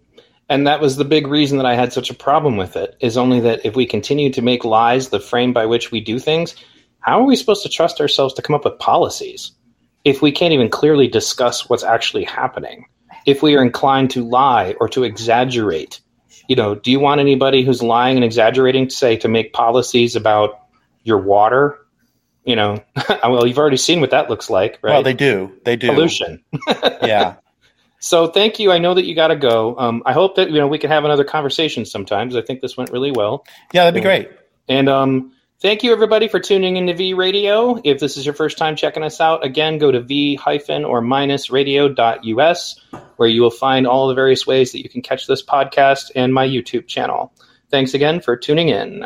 And that was the big reason that I had such a problem with it. Is only that if we continue to make lies the frame by which we do things, how are we supposed to trust ourselves to come up with policies if we can't even clearly discuss what's actually happening? If we are inclined to lie or to exaggerate, you know, do you want anybody who's lying and exaggerating to say to make policies about your water? You know, <laughs> well, you've already seen what that looks like, right? Well, they do. They do. Pollution. <laughs> yeah. So thank you. I know that you got to go. Um, I hope that you know we can have another conversation sometimes. I think this went really well. Yeah, that'd be great. And um, thank you everybody for tuning into V Radio. If this is your first time checking us out, again go to v hyphen or minus radio.us where you will find all the various ways that you can catch this podcast and my YouTube channel. Thanks again for tuning in.